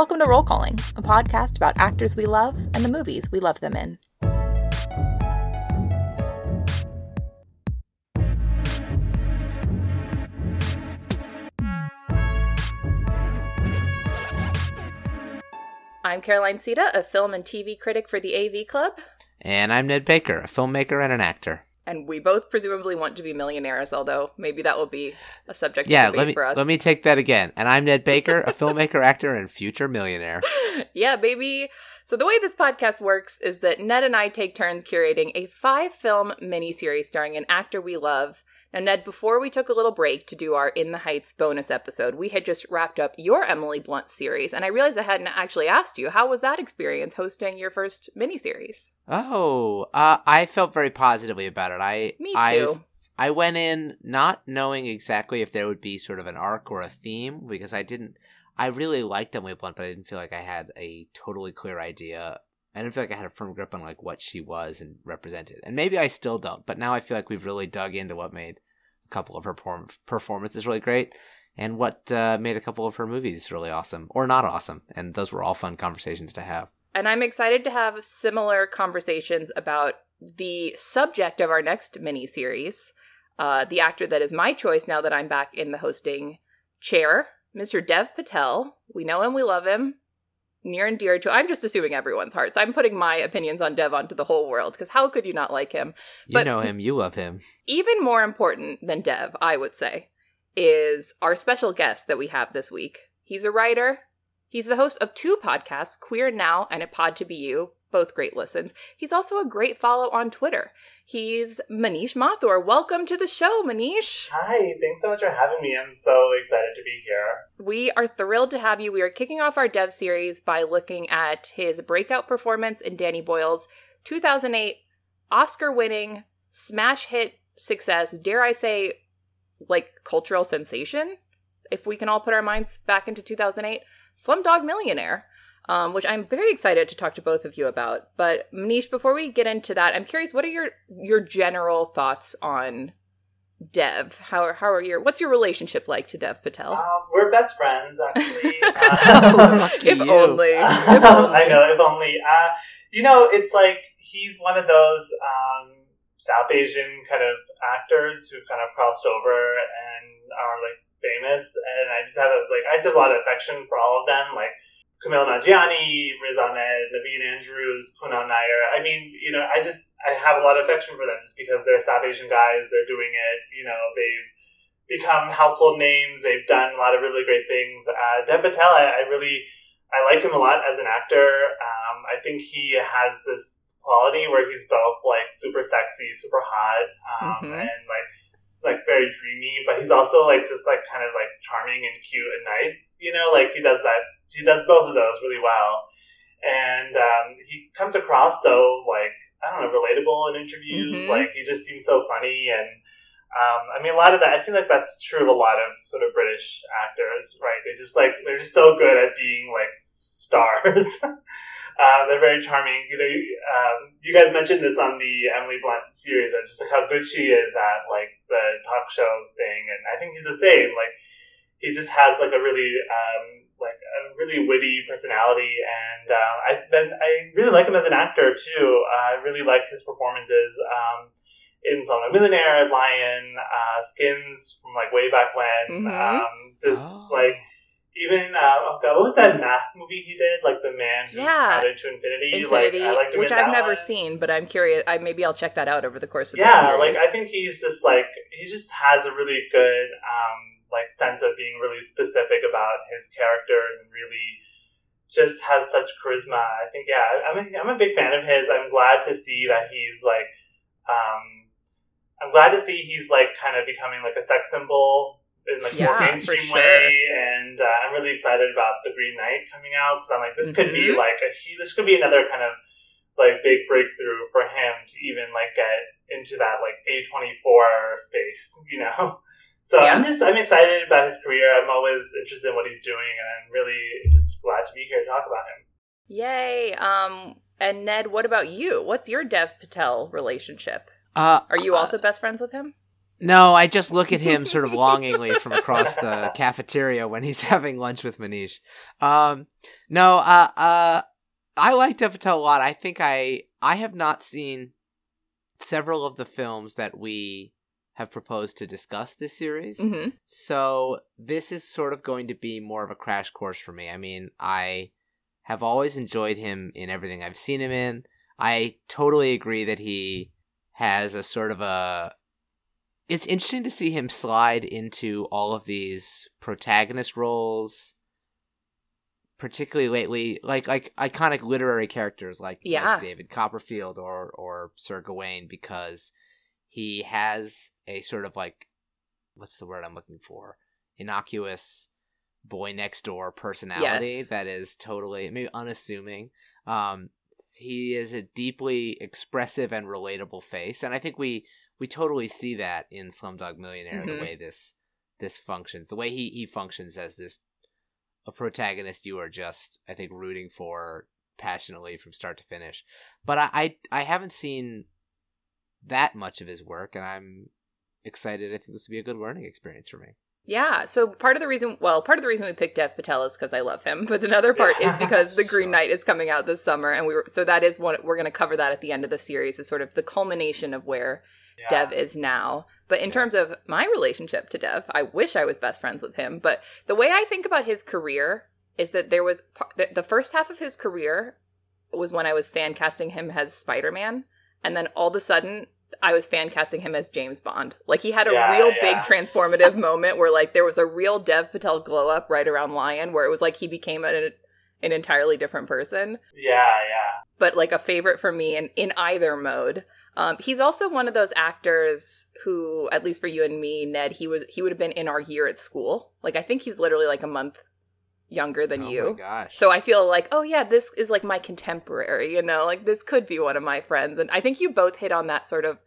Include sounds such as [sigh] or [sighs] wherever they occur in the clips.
Welcome to Roll Calling, a podcast about actors we love and the movies we love them in. I'm Caroline Siede, a film and TV critic for the AV Club. And I'm Ned Baker, a filmmaker and an actor. And we both presumably want to be millionaires, although maybe that will be a subject yeah, let me, for us. Let me take that again. And I'm Ned Baker, a [laughs] filmmaker, actor, and future millionaire. [laughs] yeah, baby. So the way this podcast works is that Ned and I take turns curating a five film miniseries starring an actor we love now, Ned, before we took a little break to do our In the Heights bonus episode, we had just wrapped up your Emily Blunt series, and I realized I hadn't actually asked you how was that experience hosting your first miniseries? Oh, uh, I felt very positively about it. I me too. i I went in not knowing exactly if there would be sort of an arc or a theme because I didn't. I really liked Emily Blunt, but I didn't feel like I had a totally clear idea I didn't feel like I had a firm grip on like what she was and represented, and maybe I still don't. But now I feel like we've really dug into what made a couple of her performances really great, and what uh, made a couple of her movies really awesome or not awesome. And those were all fun conversations to have. And I'm excited to have similar conversations about the subject of our next mini series. Uh, the actor that is my choice now that I'm back in the hosting chair, Mr. Dev Patel. We know him, we love him near and dear to I'm just assuming everyone's hearts. I'm putting my opinions on Dev onto the whole world because how could you not like him? You know him, you love him. Even more important than Dev, I would say, is our special guest that we have this week. He's a writer. He's the host of two podcasts, Queer Now and A Pod to Be You, both great listens. He's also a great follow on Twitter. He's Manish Mathur. Welcome to the show, Manish. Hi, thanks so much for having me. I'm so excited to be here. We are thrilled to have you. We are kicking off our Dev series by looking at his breakout performance in Danny Boyle's 2008 Oscar winning smash hit success, dare I say, like cultural sensation, if we can all put our minds back into 2008, Slumdog Millionaire um, which I'm very excited to talk to both of you about. But Manish, before we get into that, I'm curious, what are your your general thoughts on Dev? How are, how are your what's your relationship like to Dev Patel? Uh, we're best friends, actually. [laughs] Uh, [laughs] if, only, [laughs] if only. I know, if only. Uh, you know, it's like he's one of those um, South Asian kind of actors who kind of crossed over and are like famous, and I just have a like I just have a lot of affection for all of them, like Kumail Nanjiani, Riz Ahmed, Naveen Andrews, Kunal Nayyar. I mean, you know, I just I have a lot of affection for them just because they're South Asian guys. They're doing it. You know, they've become household names. They've done a lot of really great things. Uh, Dev Patel, I, I really I like him a lot as an actor. Um, I think he has this quality where he's both like super sexy, super hot, um, mm-hmm. and like like very dreamy, but he's also like just like kind of like charming and cute and nice. You know, like he does that. He does both of those really well, and um, he comes across so like I don't know relatable in interviews. Mm-hmm. Like he just seems so funny and. Um, I mean, a lot of that. I feel like that's true of a lot of sort of British actors, right? They just like they're just so good at being like stars. [laughs] Uh, they're very charming. You know, you, um, you, guys mentioned this on the Emily Blunt series, and just like how good she is at like the talk show thing, and I think he's the same. Like he just has like a really um, like a really witty personality, and uh, I then I really like him as an actor too. Uh, I really like his performances. Um, in Slumdog Millionaire, Lion, uh, Skins from like way back when. Mm-hmm. Um, just oh. like even uh, oh God, what was that math movie he did? Like the man who yeah. to infinity. Infinity, like, which I've never one. seen, but I'm curious. I maybe I'll check that out over the course of the yeah. Like I think he's just like he just has a really good um, like sense of being really specific about his characters and really just has such charisma. I think yeah, I'm a, I'm a big fan of his. I'm glad to see that he's like. Um, I'm glad to see he's like kind of becoming like a sex symbol in like yeah, more mainstream sure. way, and uh, I'm really excited about the Green Knight coming out because I'm like, this mm-hmm. could be mm-hmm. like a this could be another kind of like big breakthrough for him to even like get into that like A24 space, you know. So yeah. I'm just I'm excited about his career. I'm always interested in what he's doing, and I'm really just glad to be here to talk about him. Yay! Um, and Ned, what about you? What's your Dev Patel relationship? Uh, Are you also uh, best friends with him? No, I just look at him sort of longingly from across the [laughs] cafeteria when he's [laughs] having lunch with Manish. Um, no, uh, uh, I like Dev Patel a lot. I think I I have not seen several of the films that we have proposed to discuss this series. hmm So this is sort of going to be more of a crash course for me. I mean, I have always enjoyed him in everything I've seen him in. I totally agree that he has a sort of a it's interesting to see him slide into all of these protagonist roles particularly lately like like iconic literary characters like, like Yeah. David Copperfield or or Sir Gawain because he has a sort of like what's the word I'm looking for innocuous boy next door personality Yes. that is totally maybe unassuming um he is a deeply expressive and relatable face and I think we we totally see that in Slumdog Millionaire Mhm. the way this this functions the way he he functions as this a protagonist you are just I think rooting for passionately from start to finish. But I I, I haven't seen that much of his work and I'm excited. I think this would be a good learning experience for me. Yeah. So part of the reason, well, part of the reason we picked Dev Patel is because I love him, [laughs] but another part Yeah. is [laughs] because The Green. Knight is coming out this summer, and we were so that is one we're going to cover that at the end of the series is sort of the culmination of where Yeah. Dev is now. But in Yeah. terms of my relationship to Dev, I wish I was best friends with him. But the way I think about his career is that there was the- the first half of his career was when I was fan casting him as Spider Man, and then all of a sudden I was fan casting him as James Bond. Like he had a Yeah, real yeah. big transformative moment where like there was a real Dev Patel glow up right around Lion, where it was like he became an an entirely different person Yeah, yeah. but like a favorite for me in, in either mode. Um, he's also one of those actors who, at least for you and me, Ned, he was he would have been in our year at school. Like I think he's literally like a month younger than oh you. gosh. So I feel like, oh yeah, this is like my contemporary, you know, like this could be one of my friends. And I think you both hit on that sort of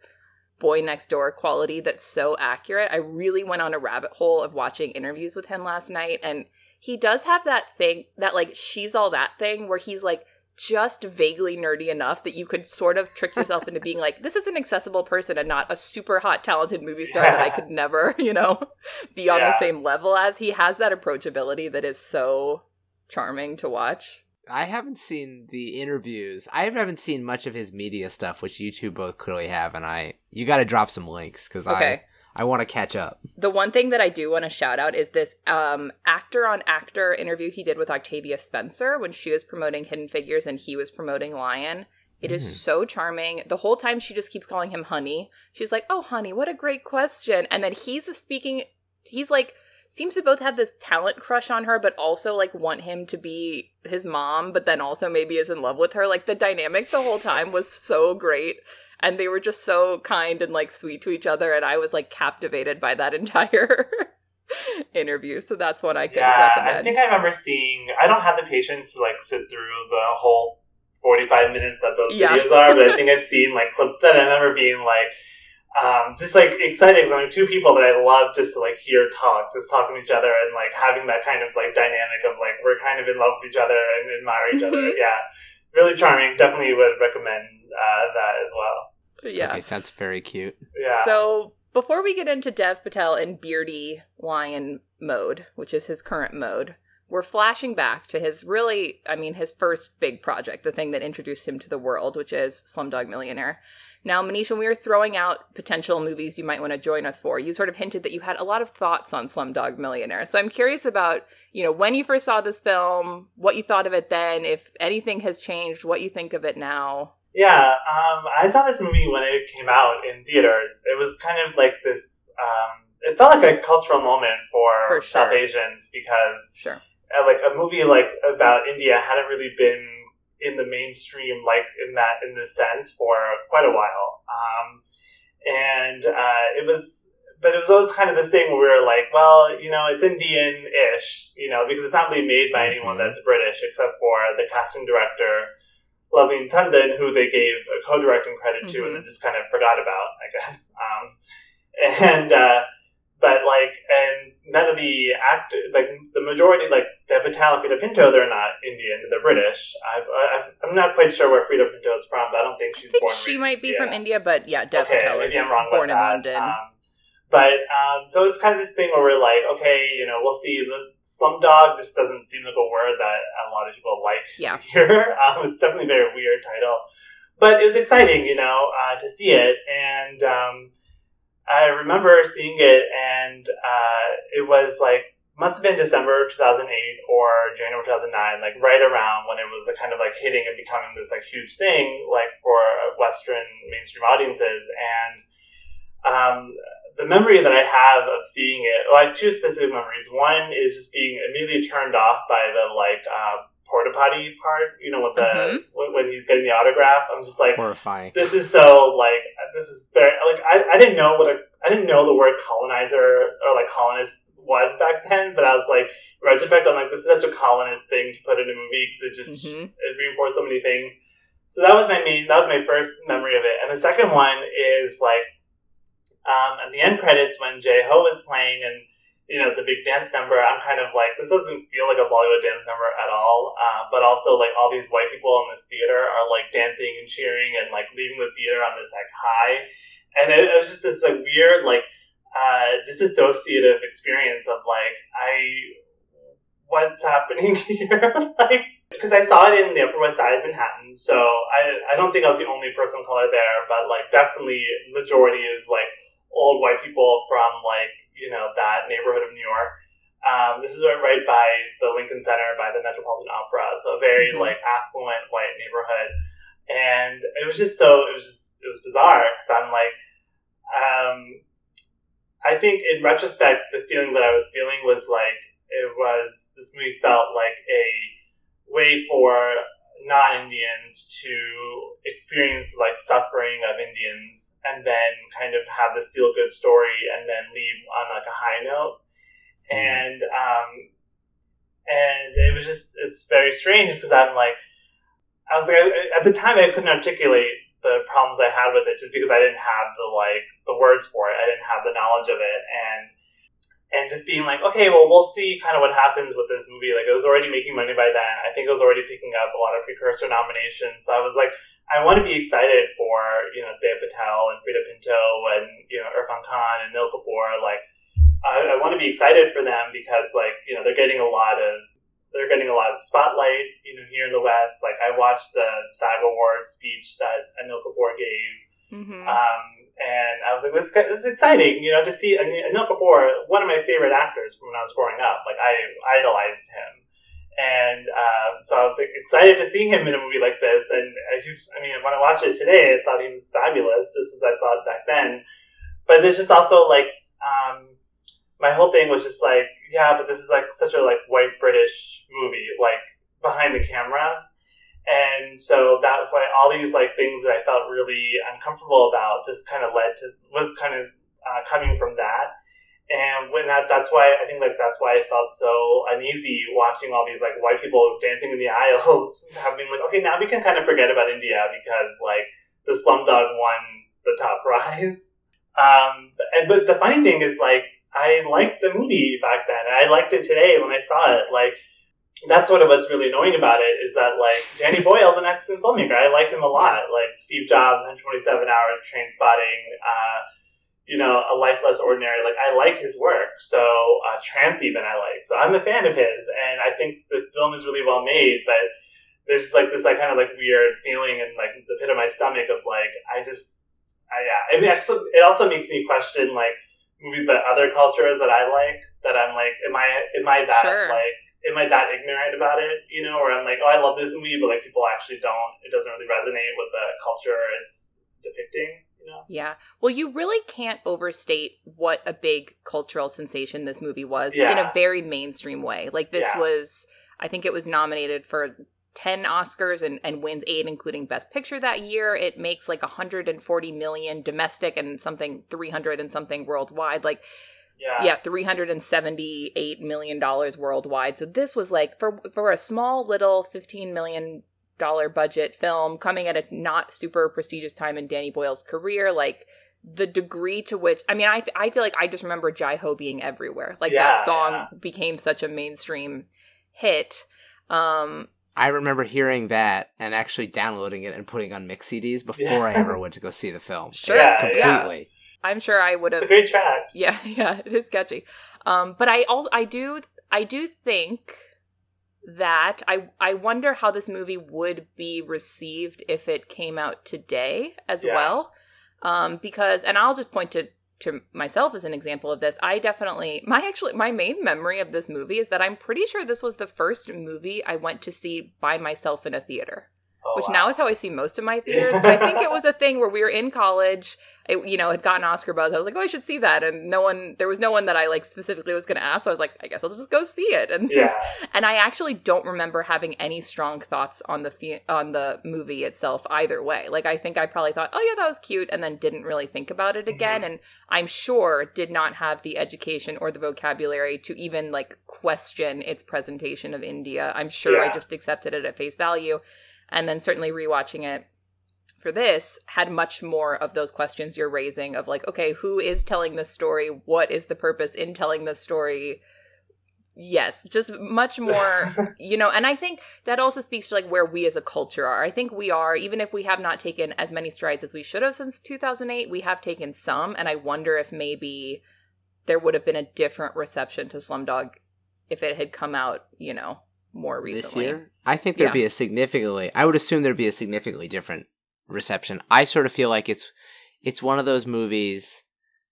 boy next door quality that's so accurate. I really went on a rabbit hole of watching interviews with him last night and he does have that thing that like she's all that thing where he's like just vaguely nerdy enough that you could sort of trick yourself into being like this is an accessible person and not a super hot talented movie star that I could never, [laughs] you know, be on the same level as. He has that approachability that is so charming to watch. I haven't seen the interviews. I haven't seen much of his media stuff, which you two both clearly have, and I you got to drop some links because Okay. I I want to catch up. The one thing that I do want to shout out is this um, actor on actor interview he did with Octavia Spencer when she was promoting Hidden Figures and he was promoting Lion. It is Mhm. so charming. The whole time she just keeps calling him honey. She's like, "Oh, honey, what a great question." And then he's speaking he's like seems to both have this talent crush on her but also like want him to be his mom but then also maybe is in love with her. Like the dynamic the whole time was so great and they were just so kind and like sweet to each other and i was like captivated by that [laughs] entire interview so that's one i could yeah, recommend I think I remember seeing. I don't have the patience to like sit through the whole forty-five minutes that those Yeah. videos are, but I think I've seen like clips that I remember being like, um, just like exciting because I'm two people that I love just to like hear talk, just talking to each other and like having that kind of like dynamic of like we're kind of in love with each other and admire each other. Mhm. Yeah, really charming. Definitely would recommend uh, that as well. Yeah Okay, sounds very cute. Yeah. so before we get into dev patel in beardy lion mode which is his current mode we're flashing back to his really i mean his first big project the thing that introduced him to the world which is slumdog millionaire now manish when we were throwing out potential movies you might want to join us for you sort of hinted that you had a lot of thoughts on slumdog millionaire so i'm curious about you know when you first saw this film what you thought of it then if anything has changed what you think of it now Yeah, um, I saw this movie when it came out in theaters. It was kind of like this. Um, it felt like a cultural moment for, For South. Asians because, sure uh, like, a movie like about India hadn't really been in the mainstream, like in that in this sense, for quite a while. Um, and uh, it was, but it was always kind of this thing where we were like, well, you know, it's Indian-ish, you know, because it's not really made by anyone Mhm. that's British, except for the casting director. Loveleen Tandan, who they gave a co-directing credit to, Mhm. and then just kind of forgot about, I guess. Um, and uh, but like, and none of the actors, like the majority, like Patel and Freida Pinto, they're not Indian; they're British. I've, I've, I'm not quite sure where Freida Pinto is from, but I don't think she's. i think born. she might be from india but yeah dev okay, patel is born in london Um, But um, so it's kind of this thing where we're like, okay, you know, we'll see. The Slumdog just doesn't seem like a word that a lot of people like Yeah. here. [laughs] Um, it's definitely a very weird title, but it was exciting, you know, uh, to see it. And um, I remember seeing it, and uh, it was like must have been December 2008 or January 2009, like right around when it was kind of like hitting and becoming this like huge thing, like for Western mainstream audiences. And um, the memory that I have of seeing it, well, I have two specific memories. One is just being immediately turned off by the like uh, porta potty part, you know, with the Mhm. when, when he's getting the autograph. I'm just like, Horrifying. this is so like this is very like I, I didn't know what a I didn't know the word colonizer or like colonist was back then, but I was like retrospect I'm like this is such a colonist thing to put in a movie because it just Mhm. it reinforced so many things. So that was my main that was my first memory of it, and the second one is like um, at the end credits when Jai Ho is playing and you know it's a big dance number. I'm kind of like this doesn't feel like a Bollywood dance number at all, uh, but also like all these white people in this theater are like dancing and cheering and like leaving the theater on this like high, and it, it was just this like weird like uh, disassociative experience of like I what's happening [laughs] here like because I saw it in the Upper West Side of Manhattan, so I I don't think I was the only person of color there, but like definitely majority is like old white people from like you know that neighborhood of New York. Um, this is right- by the Lincoln Center, by the Metropolitan Opera, so a very Mhm. like affluent white neighborhood, and it was just so it was just it was bizarre because I'm like, um, I think in retrospect, the feeling that I was feeling was like it was this movie felt like a way for non-Indians to experience like suffering of Indians and then kind of have this feel-good story and then leave on like a high note. And um, and it was just it's very strange because I'm like I was like I, at the time I couldn't articulate the problems I had with it just because I didn't have the like the words for it. I didn't have the knowledge of it and and just being like, okay, well, we'll see kind of what happens with this movie. Like, it was already making money by then. I think it was already picking up a lot of precursor nominations. So I was like, I want to be excited for, you know, Dev Patel and Freida Pinto and, you know, Irrfan Khan and Nil Kapoor. Like, I, I want to be excited for them because, like, you know, they're getting a lot of, they're getting a lot of spotlight, you know, here in the West. Like, I watched the SAG Awards speech that Anil Kapoor gave Mhm. um, and I was like, this, this is exciting, you know, to see I mean, Anil Kapoor, one of my favorite actors from when I was growing up. Like, I idolized him. And uh, so I was like, excited to see him in a movie like this. And uh, he's, I mean, when I watched it today, I thought he was fabulous, just as I thought back then. But there's just also like, um, my whole thing was just like, yeah, but this is like such a like white British movie, like behind the cameras. And so that's why all these like things that I felt really uncomfortable about just kind of led to was kind of uh, coming from that. And when that, that's why I think like that's why I felt so uneasy watching all these like white people dancing in the [laughs] aisles, having like okay now we can kind of forget about India because like the Slumdog won the top [laughs] prize. Um, and but the funny thing is like I liked the movie back then, and I liked it today when I saw it. Like that's what what's really annoying about it is that like Danny Boyle's an excellent filmmaker. I like him a lot. Like Steve Jobs, and Twenty Seven Hours, Trainspotting, uh, you know, A Life Less Ordinary. Like I like his work. So uh, Trance even I like. So I'm a fan of his, and I think the film is really well made. But there's like this like kind of like weird feeling in like the pit of my stomach of like I just, I, yeah. I mean, actually, it also makes me question like movies about other cultures that I like. That I'm like, am I am I that Sure. like am I that ignorant about it? You know, or I'm like, oh, I love this movie, but like people actually don't. It doesn't really resonate with the culture it's depicting. You know? Yeah. Well, you really can't overstate what a big cultural sensation this movie was in a very mainstream way. Like this Yeah. was I think it was nominated for 10 Oscars and, and wins 8 including best picture that year. It makes like 140 million domestic and something 300 and something worldwide. Like Yeah. yeah, 378 million dollars worldwide. So this was like for for a small little 15 million dollar budget film coming at a not super prestigious time in Danny Boyle's career, like the degree to which I mean, I, I feel like I just remember Jai Ho being everywhere. Like Yeah, that song yeah. became such a mainstream hit. Um, I remember hearing that and actually downloading it and putting on mix CDs before I ever went to go see the film. Sure, Yeah, completely. I'm sure I would have. It's a great track. Yeah, [laughs] yeah, it is catchy. Um, but I also I do I do think that I I wonder how this movie would be received if it came out today as Yeah. well. Um, because and I'll just point to to myself as an example of this. I definitely my actually my main memory of this movie is that I'm pretty sure this was the first movie I went to see by myself in a theater Oh, which wow. now is how I see most of my [laughs] theaters. But I think it was a thing where we were in college. It, you know, had gotten Oscar buzz. I was like, oh, I should see that, and no one, there was no one that I like specifically was going to ask. So I was like, I guess I'll just go see it. And Yeah. [laughs] and I actually don't remember having any strong thoughts on the fe- on the movie itself either way. Like I think I probably thought, oh yeah, that was cute, and then didn't really think about it mm-hmm. again. And I'm sure did not have the education or the vocabulary to even like question its presentation of India. I'm sure I just accepted it at face value, and then certainly rewatching it for this had much more of those questions you're raising of like okay who is telling this story? What is the purpose in telling this story? Yes just much [laughs] more you know and i think that also speaks to like where we as a culture are. I think we are even if we have not taken as many strides as we should have since 2008 we have taken some. And i wonder if maybe there would have been a different reception to slumdog if it had come out you know more recently this year. I think there'd Yeah. be a significantly. I would assume there'd be a significantly different reception. I sort of feel like it's it's one of those movies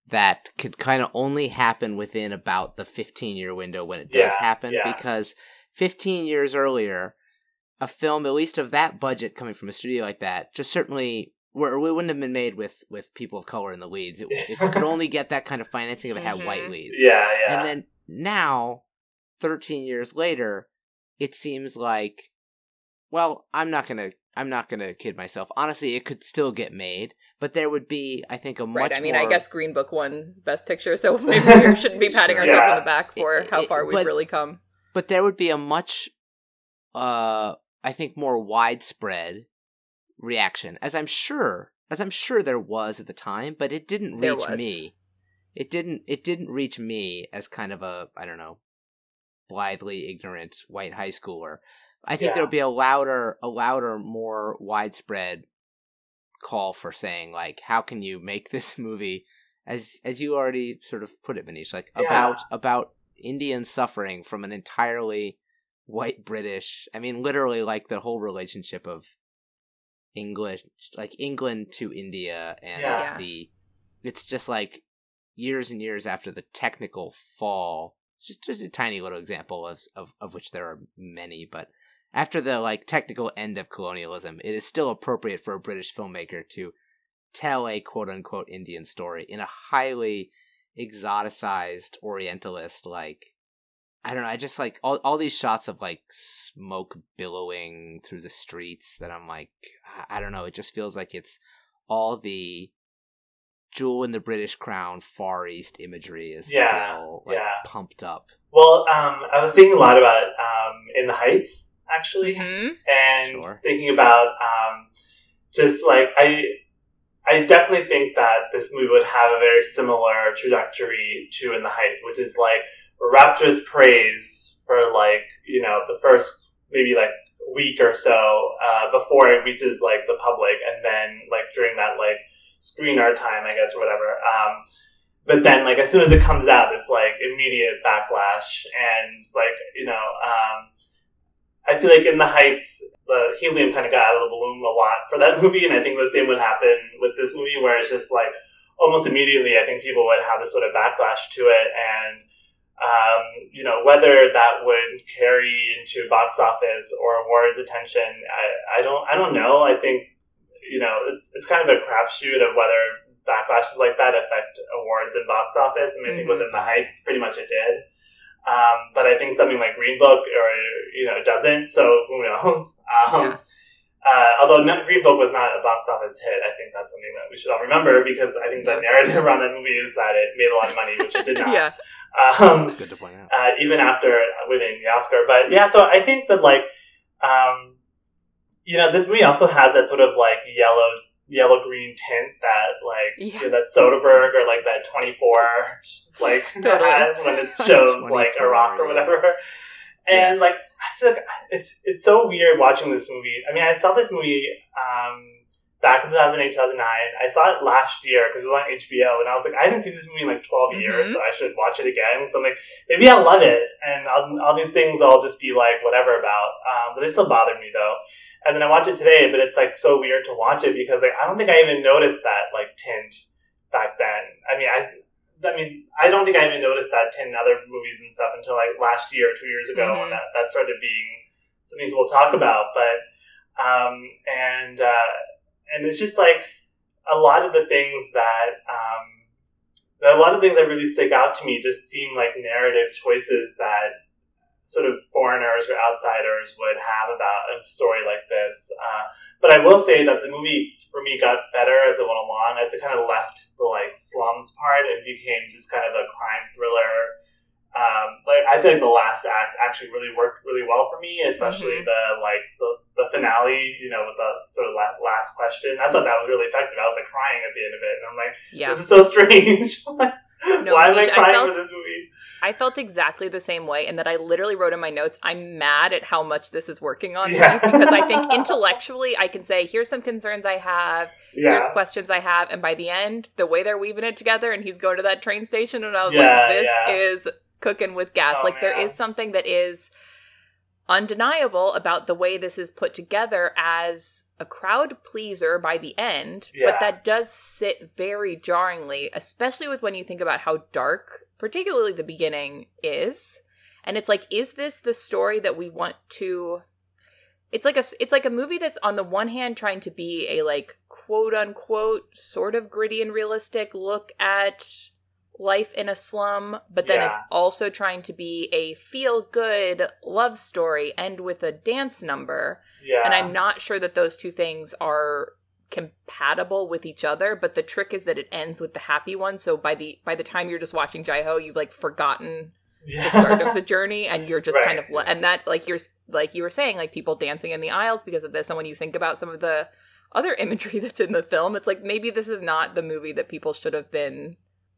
that could kind of only happen within about the 15 year window when it does Yeah, happen yeah. because 15 years earlier a film at least of that budget coming from a studio like that just certainly where it wouldn't have been made with with people of color in the leads it, it [laughs] could only get that kind of financing if it had white Mhm. leads Yeah, yeah. and then now, 13 years later, it seems like, well, I'm not going to. I'm not gonna kid myself. Honestly, it could still get made, but there would be, I think, a much. Right. I mean, I guess Green Book won Best Picture, so [laughs] maybe we shouldn't be patting Sure. ourselves on the back for It- how it- far we've but- really come. but there would be a much, uh, I think, more widespread reaction, as I'm sure, as I'm sure there was at the time, but it didn't reach me. It didn't. It didn't reach me as kind of a, I don't know, blithely ignorant white high schooler. I think Yeah. there'll be a louder, a louder, more widespread call for saying like, how can you make this [laughs] movie, as as you already sort of put it, Manish, like Yeah. about about Indian suffering from an entirely white British. I mean, literally, like the whole relationship of English, like England to India, and Yeah. Yeah. the. It's just like years and years after the technical fall. It's just, just a tiny little example of, of of which there are many, but after the like technical end of colonialism, it is still appropriate for a British filmmaker to tell a quote unquote Indian story in a highly exoticized Orientalist like I don't know, I just like all all these shots of like smoke billowing through the streets that I'm like I- I don't know, it just feels like it's all the jewel in the British crown far east imagery is Yeah, still like yeah. pumped up. well, um, I was thinking a lot about um, In the Heights, actually. Mhm. and Sure. thinking about um, just like I, I definitely think that this movie would have a very similar trajectory to In the Heights, which is like rapturous praise for like you know the first maybe like week or so uh, before it reaches like the public, and then like during that like screen our time, I guess or whatever. Um, but then like as soon as it comes out, it's like immediate backlash, and like you know. Um, I feel like in the Heights, the helium kind of got out of the balloon a lot for that [laughs] movie, and I think the same would happen with this movie, where it's just like almost immediately, I think people would have this sort of backlash to it, and um, you know whether that would carry into box office or awards attention, I, I don't, I don't know. I think you know it's it's kind of a crapshoot of whether backlashes like that affect awards and box office. I mean, I think Mhm. within the Heights, pretty much it did. Um, but I think something like Green Book or you know doesn't. So who knows? [laughs] Um, Yeah. uh, although not, Green Book was not a box office hit, I think that's something that we should all remember because I think the narrative around that movie is that it made a lot of money, which it did [laughs] not. yeah. Um, It's good to point out. uh, even after winning the Oscar. But yeah, so I think that like, um, you know, this movie also has that sort of like yellow, yellow green tint that like Yeah. you know, that Soderbergh or like that twenty four like [laughs] Totally. has when it shows [laughs] like 24, Iraq or whatever. And Yes. like, I feel like it's it's so weird watching this movie. I mean, I saw this movie um, back in 2008, 2009. I saw it last year because it was on HBO, and I was like, I haven't seen this movie in like 12 years, Mhm. so I should watch it again. So I'm like, maybe I'll love it, and I'll, all these things I'll just be like, whatever about. Um, but they still bother me though. And then I watch it today, but it's like so weird to watch it because like I don't think I even noticed that like tint back then. I mean, I. I mean, I don't think I even noticed that tint in other movies and stuff until like last year or two years ago Mhm. when that, that started being something people talk about. But um, and uh, and it's just like a lot of the things that um, a lot of things that really stick out to me just seem like narrative choices that sort of foreigners or outsiders would have about a story like this. Uh, but I will say that the movie for me got better as it went along, as it kind of left the like slums part and became just kind of a crime thriller. Um, like I feel like the last act actually really worked really well for me, especially the like the, the finale. You know, with the sort of la- last question. I thought that was really effective. I was like crying at the end of it, and I'm like, Yeah. this is so [laughs] strange. [laughs] No, Why am I Manish, I crying felt- for this movie? I felt exactly the same way, and that I literally wrote in my notes, I'm mad at how much this is working on Yeah. me because I think [laughs] intellectually I can say, here's some concerns I have, Yeah, here's questions I have, and by the end, the way they're weaving it together, and he's going to that train station, and I was Yeah, like, this is cooking with gas. Oh, like, there man. is something that is undeniable about the way this is put together as a crowd pleaser by the end, Yeah. but that does sit very jarringly, especially with when you think about how dark, particularly the beginning, is. And it's like, is this the story that we want to? It's like a it's like a movie that's on the one hand trying to be a like quote unquote sort of gritty and realistic look at life in a slum, but then is also trying to be a feel good love story end with a dance number. yeah, And I'm not sure that those two things are compatible with each other, but the trick is that it ends with the happy one. So by the by the time you're just watching Jai Ho, you've like forgotten yeah. the start of the journey and you're just kind of le- and that like you're like you were saying like people dancing in the aisles because of this and when you think about some of the other imagery [laughs] that's in the film it's like maybe this is not the movie that people should have been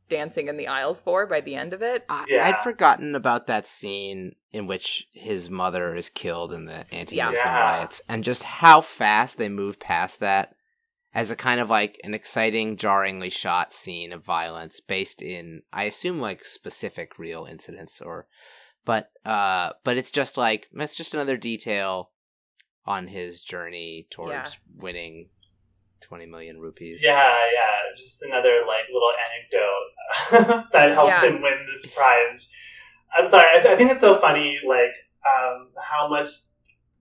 dancing in the aisles for by the end of it I, Yeah. I'd forgotten about that scene in which his mother is killed in the anti-Muslim Yeah. riots, and just how fast they move past that as a kind of like an exciting, jarringly shot scene of violence based in, I assume, like specific real incidents, or, but, uh, but it's just like it's just another detail on his journey towards Yeah. winning twenty million rupees. Yeah, yeah, just another like little anecdote [laughs] that helps Yeah. him win this prize. I'm sorry, I, th- I think it's so funny, like um, how much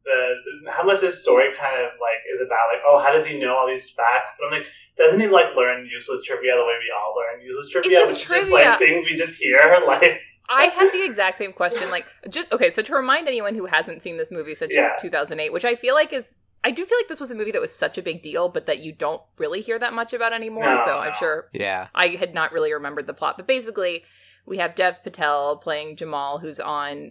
the how much this story kind of like is about, like oh, how does he know all these facts? But I'm like, doesn't he like learn useless trivia the way we all learn useless trivia, just which is just trivia. like things we just hear, [laughs] like i had the exact same question like just okay so to remind anyone who hasn't seen this movie since Yeah. 2008 which i feel like is i do feel like this was a movie that was such a big deal but that you don't really hear that much about anymore No, so i'm sure yeah. I had not really remembered the plot, but basically, we have Dev Patel playing Jamal, who's on.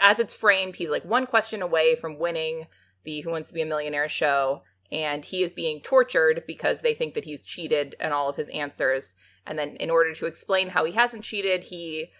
As it's framed, he's like one question away from winning the Who Wants to Be a Millionaire show, and he is being tortured because they think that he's cheated and all of his answers. And then, in order to explain how he hasn't cheated, he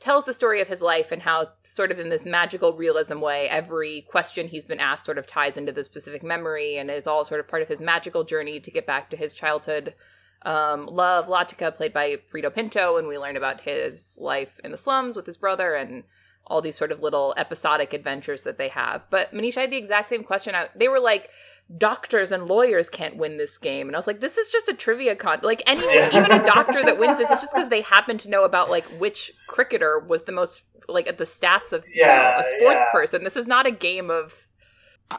tells the story of his life and how, sort of in this magical realism way, every question he's been asked sort of ties into the specific memory and is all sort of part of his magical journey to get back to his childhood um, love Latika, played by Freida Pinto, and we learn about his life in the slums with his brother and all these sort of little episodic adventures that they have. But Manisha had the exact same question. I, they were like, doctors and lawyers can't win this game, and I was like, this is just a trivia con. Like anyone, even a doctor that wins this, it's just [laughs] because they happen to know about like which cricketer was the most like at the stats of you know, a sports yeah. person. This is not a game of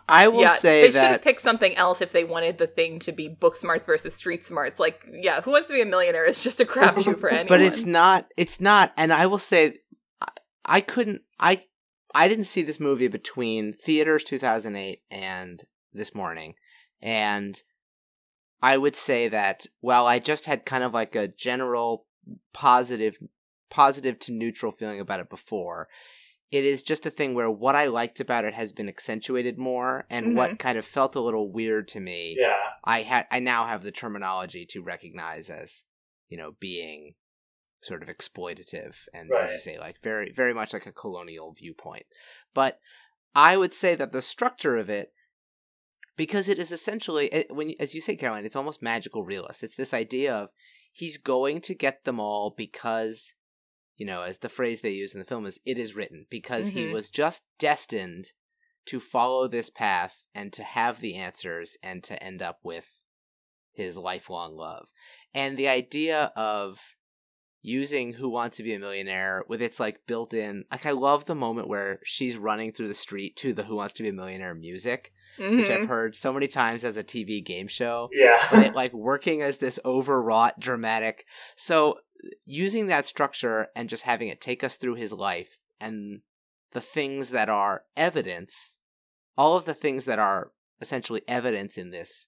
I- will yeah, say they should have picked something else if they wanted the thing to be book smarts versus street smarts. Like, yeah, Who Wants to Be a Millionaire is just a crapshoot for [laughs] anyone. but it's not it's not and i will say I, I couldn't i i didn't see this movie between theaters 2008 and this morning and i would say that while i just had kind of like a general positive positive to neutral feeling about it before it is just a thing where what i liked about it has been accentuated more and what mm-hmm. kind of felt a little weird to me yeah, I had I now have the terminology to recognize as you know being sort of exploitative and as you say like very very much like a colonial viewpoint. But I would say that the structure of it because it is essentially eh, when as you say caroline it's almost magical realist. It's this idea of he's going to get them all because you know as the phrase they use in the film is it is written because he Mhm. was just destined to follow this path and to have the answers and to end up with his lifelong love and the idea of using who wants to be a millionaire with its like built in like i love the moment where she's running through the street to the who wants to be a millionaire music which Mhm. I've heard so many times as a TV game show, Yeah. but it like working as this overwrought dramatic. So using that structure and just having it take us through his life and the things that are evidence, all of the things that are essentially evidence in this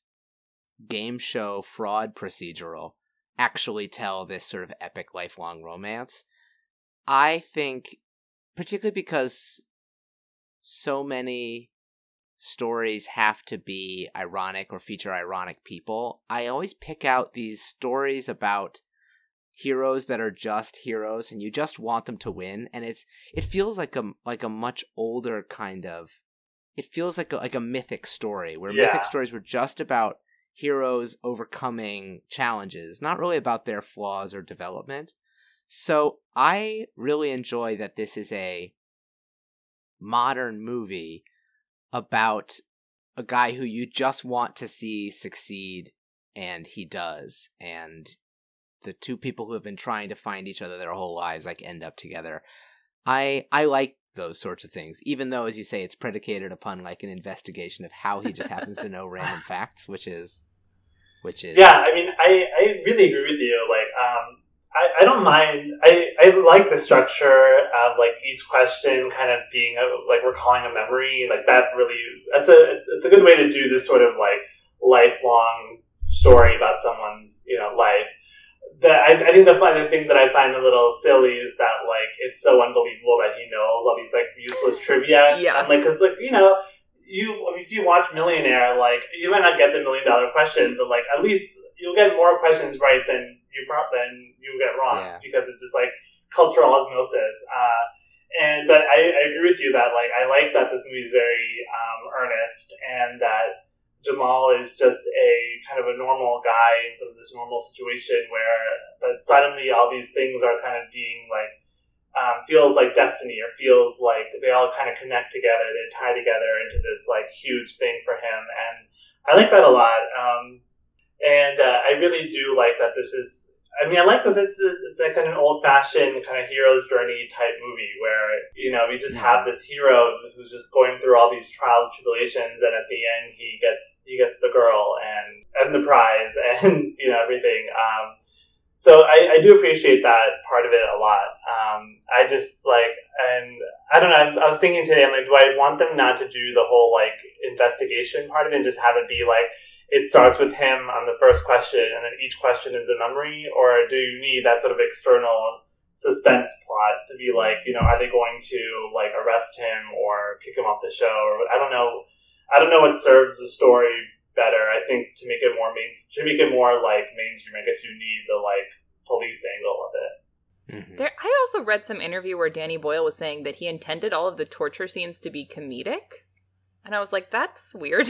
game show fraud procedural actually tell this sort of epic lifelong romance. I think particularly because so many stories have to be ironic or feature ironic people. I always pick out these stories about heroes that are just heroes and you just want them to win and it's it feels like a like a much older kind of it feels like a, like a mythic story where Yeah. mythic stories were just about heroes overcoming challenges, not really about their flaws or development. So I really enjoy that this is a modern movie about a guy who you just want to see succeed and he does and the two people who have been trying to find each other their whole lives like end up together i i like those sorts of things even though as you say it's predicated upon like an investigation of how he just happens to know [laughs] random facts which is which is Yeah, I mean, I, I really agree with you. Like, um, I, I don't mind. I, I like the structure of like each question kind of being a, like recalling a memory. Like that really, that's a it's, it's a good way to do this sort of like lifelong story about someone's you know life. The, I, I think the fun the thing that I find a little silly is that like it's so unbelievable that he knows all these like useless trivia. Yeah. and, like because like you know you if you watch Millionaire, like you might not get the million dollar question, but like at least you'll get more questions right than you than you get wrong Yeah. because it's just like cultural osmosis. Uh, and but I, I agree with you that like I like that this movie is very um, earnest and that Jamal is just a kind of a normal guy in sort of this normal situation where but suddenly all these things are kind of being like um, feels like destiny or feels like they all kind of connect together they tie together into this like huge thing for him and I like that a lot um, and uh, I really do like that this is I mean, I like that this is it's like an old fashioned kind of hero's journey type movie where you know we just have this hero who's just going through all these trials and tribulations, and at the end he gets he gets the girl and and the prize [laughs] and you know everything. Um, so I, I do appreciate that part of it a lot. Um, I just like and I don't know. I, I was thinking today, I'm like, do I want them not to do the whole like investigation part of it and just have it be like it starts with him on the first question, and then each question is a memory, or do you need that sort of external suspense plot to be like, you know, are they going to like arrest him or kick him off the show, or I don't know, I don't know what serves the story better. I think to make it more main, to make it more like mainstream, I guess you need the like police angle of it. Mhm. There, I also read some interview where Danny Boyle was saying that he intended all of the torture scenes to be comedic. And I was like, that's weird.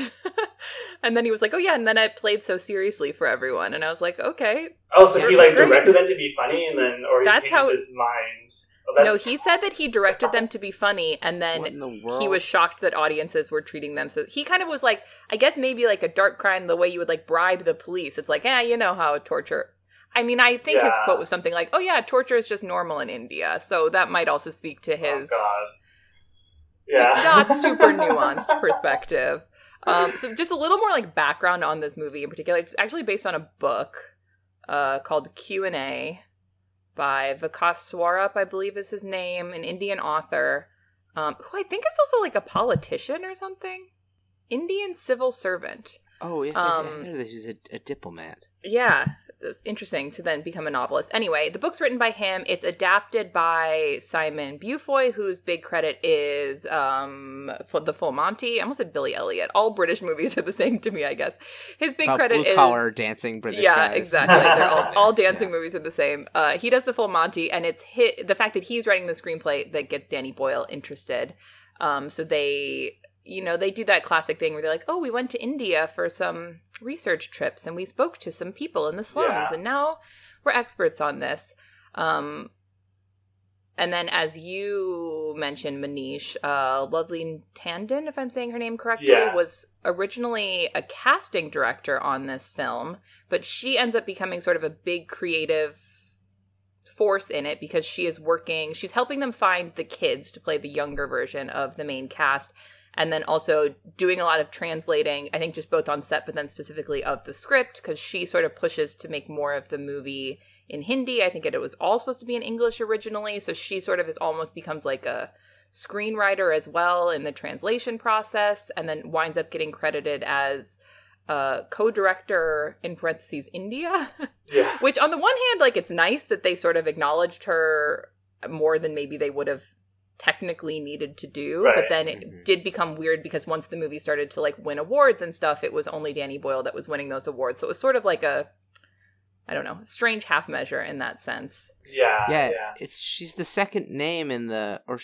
[laughs] and then he was like, oh, yeah. And then I played so seriously for everyone. And I was like, okay. Oh, so he like great. directed them to be funny, and then or he That's changed how- his mind. Oh, No, he said that he directed them to be funny. And then the he was shocked that audiences were treating them so he kind of was like i guess maybe like a dark crime the way you would like bribe the police it's like yeah you know how torture i mean i think his quote was something like oh yeah torture is just normal in india so that might also speak to oh, his Oh, God. Yeah, not super [laughs] nuanced perspective. Um, so just a little more like background on this movie in particular. It's actually based on a book uh, called q&a by vikas swarup i believe is his name an indian author um, who i think is also like a politician or something. Indian civil servant. Oh yes I- I, um, thought this was a, a diplomat. Yeah, it's, it's interesting to then become a novelist. Anyway, the book's written by him. It's adapted by Simon Beaufoy, whose big credit is um for the Full Monty. I almost said Billy Elliot. All British movies are the same to me, I guess. His big About credit blue is collar dancing British yeah, guys. exactly. [laughs] All, all dancing Yeah. movies are the same. Uh, he does the full Monty, and it's hit the fact that he's writing the screenplay that gets Danny Boyle interested. Um, so they you know, they do that classic thing where they're like, "Oh, we went to India for some research trips and we spoke to some people in the slums Yeah. and now we're experts on this." Um and then as you mentioned, Manish, uh Lovely Tandon, if I'm saying her name correctly, Yeah. was originally a casting director on this film, but she ends up becoming sort of a big creative force in it because she is working she's helping them find the kids to play the younger version of the main cast and then also doing a lot of translating i think just both on set but then specifically of the script because she sort of pushes to make more of the movie in hindi. I think it, it was all supposed to be in english originally. So she sort of is almost becomes like a screenwriter as well in the translation process and then winds up getting credited as uh, co-director in parentheses india. [laughs] Yeah. which on the one hand like it's nice that they sort of acknowledged her more than maybe they would have technically needed to do but then it Mhm. did become weird because once the movie started to like win awards and stuff it was only danny boyle that was winning those awards so it was sort of like a i don't know strange half measure in that sense Yeah. yeah, Yeah. it's she's the second name in the or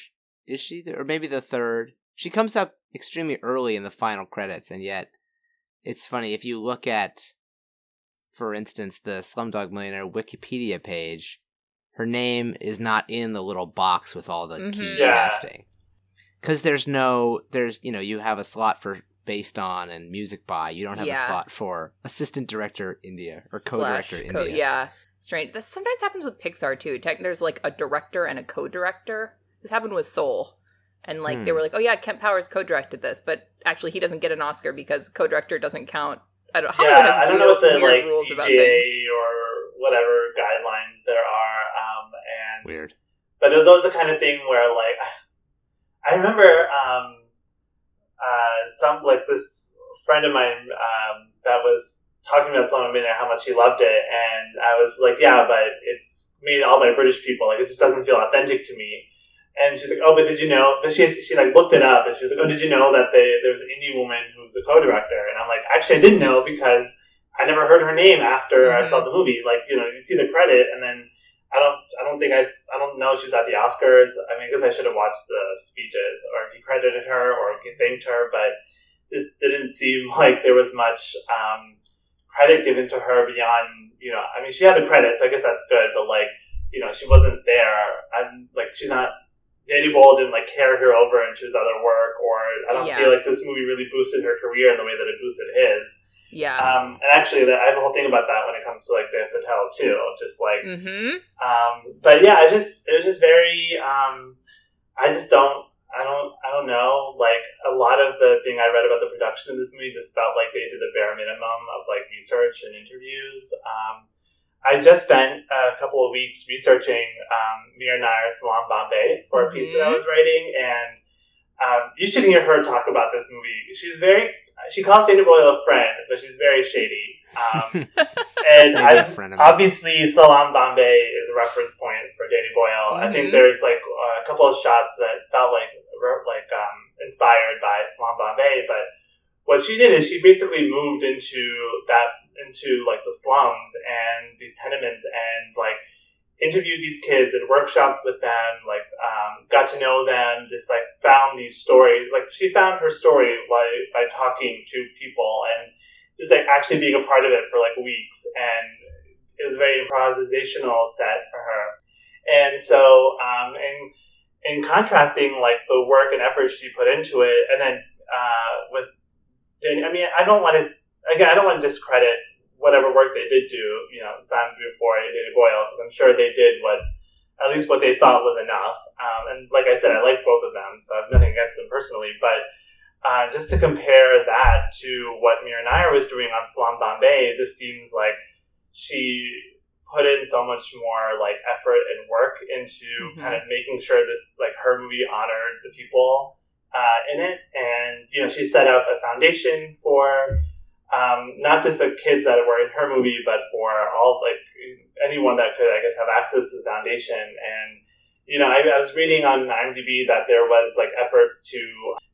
is she the, or maybe the third she comes up extremely early in the final credits and yet it's funny if you look at for instance the slumdog millionaire wikipedia page her name is not in the little box with all the key Mhm. Yeah. casting. Because there's no there's you know you have a slot for based on and music by. You don't have Yeah. a slot for assistant director india or co-director Slash india. co- yeah. Strange. That sometimes happens with pixar too. Tech, there's like a director and a co-director. This happened with soul. And like they Hmm. were like oh yeah kemp powers co-directed this but actually he doesn't get an oscar because co-director doesn't count. I don't hollywood yeah, has I don't real know what the weird like rules about things. or whatever guidelines there are. Um, and weird but it was always the kind of thing where like [sighs] I remember um, uh, some like this friend of mine um, that was talking about Slumdog Millionaire how much he loved it, and I was like, yeah, but it's made all by British people. Like it just doesn't feel authentic to me. And she's like, oh, but did you know? But she she like looked it up, and she was like, oh, did you know that they, there's an Indian woman who's the co-director? And I'm like, actually, I didn't know because I never heard her name after I saw the movie. Like you know, you see the credit, and then I don't I don't think I. I don't know if she's at the Oscars. I mean, I guess I should have watched the speeches or he credited her or he thanked her, but just didn't seem [laughs] like there was much um, credit given to her beyond you know. I mean, she had the credit, so I guess that's good. But like you know, she wasn't there. And like she's not. Danny Boyle didn't like carry her over into his other work, or I don't Yeah. feel like this movie really boosted her career in the way that it boosted his. Yeah Um, and actually, I have a whole thing about that when it comes to like Dev Patel too. Just like mm-hmm um, but yeah, it just it was just very. Um, I just don't. I don't. I don't know. Like a lot of the thing I read about the production of this movie just felt like they did the bare minimum of like research and interviews. Um, I just spent a couple of weeks researching um, Mira Nair Salam Bombay for a piece that I Mhm. was writing, and um, you should hear her talk about this movie. She's very. She calls Danny Boyle a friend, but she's very shady. Um, [laughs] and I, obviously Salam Bombay is a reference point for Danny Boyle. I think Mhm. there's like a couple of shots that felt like like um, inspired by Salam Bombay, but what she did is she basically moved into that into like the slums and these tenements and like interviewed these kids and workshops with them like um, got to know them just like found these stories like she found her story by, by talking to people and just like actually being a part of it for like weeks. And it was a very improvisational set for her. And so um, and in contrasting like the work and effort she put into it and then uh, with I mean I don't want to again I don't want to discredit whatever work they did do you know Simon Beaufoy Danny Boyle because I'm sure they did what at least what they thought was enough um, and like I said I like both of them so I have nothing against them personally but uh, just to compare that to what Mira Nair was doing on Salam Bombay, it just seems like she put in so much more like effort and work into Mhm. kind of making sure this like her movie honored the people uh, in it, and you know she set up a foundation for um, not just the kids that were in her movie, but for all like anyone that could I guess have access to the foundation and you know, I, I was reading on IMDb that there was like efforts to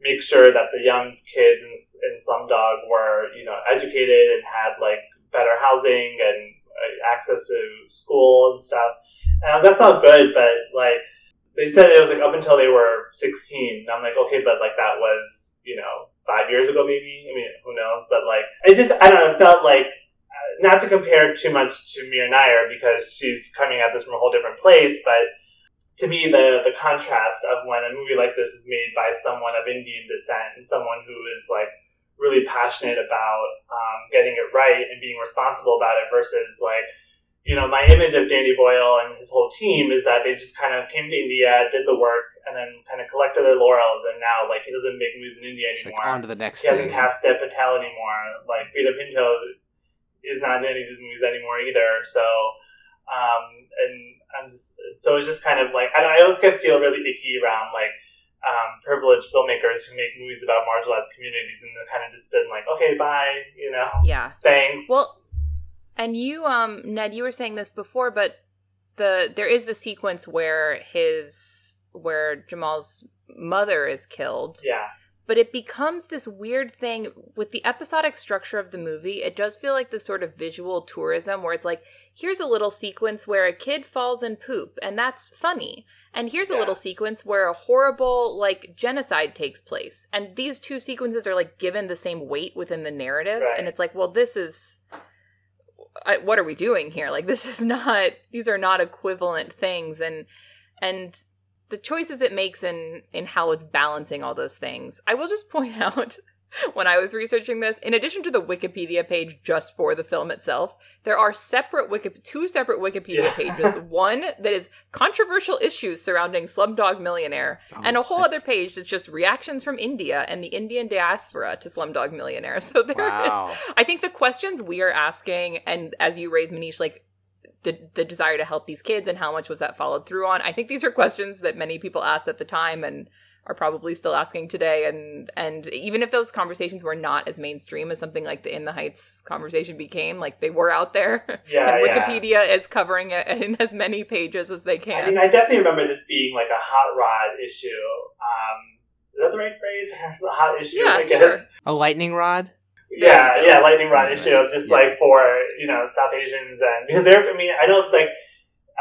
make sure that the young kids in, in Slumdog were, you know, educated and had like better housing and uh, access to school and stuff. And that's all good, but like they said it was like up until they were 16. And I'm like, okay, but like that was, you know, five years ago maybe. I mean, who knows? But like, it just, I don't know, it felt like, uh, not to compare too much to Mira Nair because she's coming at this from a whole different place, but to me, the, the contrast of when a movie like this is made by someone of Indian descent and someone who is like really passionate about um, getting it right and being responsible about it versus like, you know, my image of Danny Boyle and his whole team is that they just kind of came to India, did the work, and then kind of collected their laurels. And now, like, he doesn't make movies in India anymore. Like on to the next he thing. hasn't cast Dev Patel anymore. Like, Freida Pinto is not in any of his movies anymore either. So, um, and I'm just, so it's just kind of like, I don't I always kind of feel really icky around, like, um, privileged filmmakers who make movies about marginalized communities and they're kind of just been like, okay, bye, you know, Yeah. thanks. Well, and you, um, Ned, you were saying this before, but the there is the sequence where his where Jamal's mother is killed, yeah. but it becomes this weird thing with the episodic structure of the movie. It does feel like the sort of visual tourism where it's like, here's a little sequence where a kid falls in poop, and that's funny. And here's a little sequence where a horrible like genocide takes place. And these two sequences are like given the same weight within the narrative. Right. And it's like, well, this is What are we doing here? Like this is [laughs] not these are not equivalent things and and the choices it makes in in how it's balancing all those things. I will just [laughs] point out [laughs] when I was researching this, in addition to the Wikipedia page just for the film itself, there are separate Wiki two separate Wikipedia Yeah. pages. [laughs] One that is controversial issues surrounding Slumdog Millionaire, Oh, and a whole that's- other page that's just reactions from India and the Indian diaspora to Slumdog Millionaire. [laughs] So there is Wow. I think the questions we are asking, and as you raise Manish, like the the desire to help these kids and how much was that followed through on, I think these are questions that many people asked at the time and are probably still asking today. And and even if those conversations were not as mainstream as something like the In the Heights conversation became, like they were out there, [laughs] Yeah, and yeah. Wikipedia is covering it in as many pages as they can I can. mean, I definitely remember this being like a hot rod issue. Um, is that the right phrase? [laughs] a hot issue, Yeah, I guess. sure. A lightning rod? Yeah, There you yeah, lightning rod issue of just yeah. like for you know South Asians and because they're I mean I don't like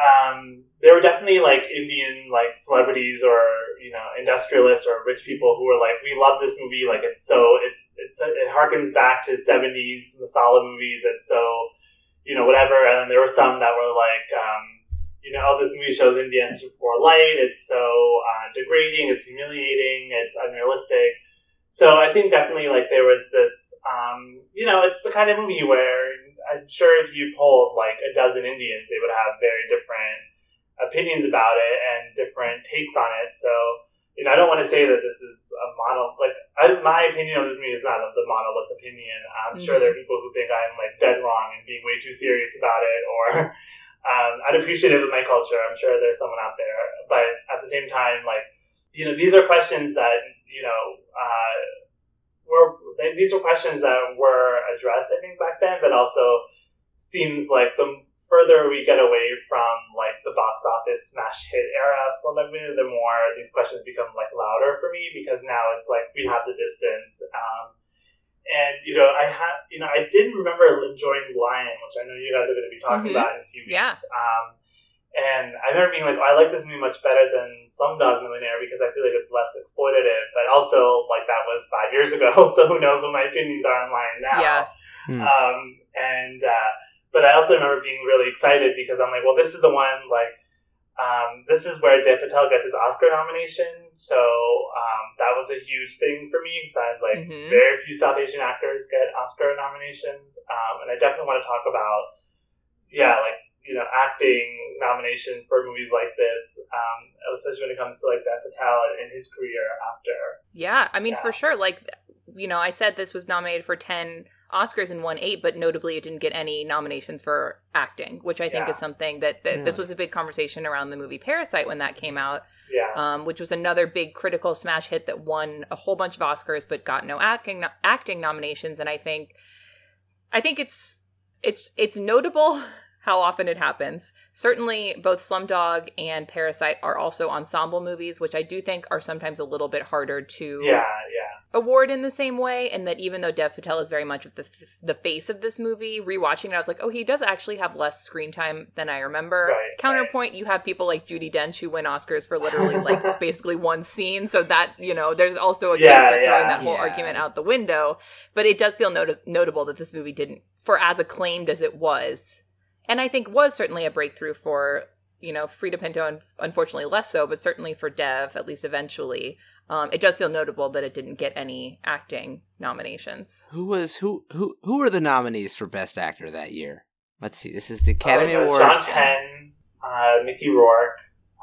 um there were definitely like Indian like celebrities or you know industrialists or rich people who were like we love this movie like it's so it's it's it harkens back to seventies Masala movies and so you know whatever and then there were some that were like um you know oh this movie shows Indians before light it's so uh, degrading it's humiliating it's unrealistic. So I think definitely like there was this, um, you know, it's the kind of movie where I'm sure if you polled like a dozen Indians, they would have very different opinions about it and different takes on it. So, you know, I don't want to say that this is a mono, like I, my opinion on this movie is not of the monolith opinion. I'm sure there are people who think I'm like dead wrong and being way too serious about it or [laughs] um, unappreciative of my culture. I'm sure there's someone out there, but at the same time, like, you know, these are questions that, you know, uh, were, these were questions that were addressed, I think, back then, but also seems like the further we get away from like the box office smash hit era of Slumdog Millionaire, the more these questions become like louder for me because now it's like we have the distance. Um, and you know, I had you know, I didn't remember enjoying Lion, which I know you guys are going to be talking Mhm. about in a few weeks. Yeah. Um, and I remember being like, oh, I like this movie much better than Slumdog Millionaire because I feel like it's less exploitative. But also, like that was five years ago, [laughs] so who knows what my opinions are on Lion now. Yeah. Hmm. Um, and uh, but I also remember being really excited because I'm like, well, this is the one like. Um, this is where Dev Patel gets his Oscar nomination, so um, that was a huge thing for me because I like Mhm. very few South Asian actors get Oscar nominations, um, and I definitely want to talk about, yeah, like you know, acting nominations for movies like this, um, especially when it comes to like Dev Patel and, his career after. Yeah, I mean, Yeah. for sure. Like, you know, I said this was nominated for 10 Oscars and won eight, but notably it didn't get any nominations for acting, which I think Yeah. is something that, that this was a big conversation around the movie Parasite when that came out, Yeah, um, which was another big critical smash hit that won a whole bunch of Oscars but got no acting acting nominations. And I think, I think it's it's it's notable [laughs] how often it happens. Certainly, both Slumdog and Parasite are also ensemble movies, which I do think are sometimes a little bit harder to yeah, yeah. Award in the same way and that even though Dev Patel is very much of the the face of this movie rewatching it I was like oh he does actually have less screen time than I remember Right, counterpoint you have people like Judi Dench who win Oscars for literally like [laughs] basically one scene so that you know there's also a case Yeah, for throwing yeah. that whole Yeah. argument out the window but it does feel not- notable that this movie didn't for as acclaimed as it was and I think was certainly a breakthrough for you know Freida Pinto and unfortunately less so but certainly for Dev at least eventually um, it does feel notable that it didn't get any acting nominations. Who was who who who were the nominees for Best Actor that year? Let's see. This is the Academy Uh, Awards. Sean Penn, uh, Mickey Rourke.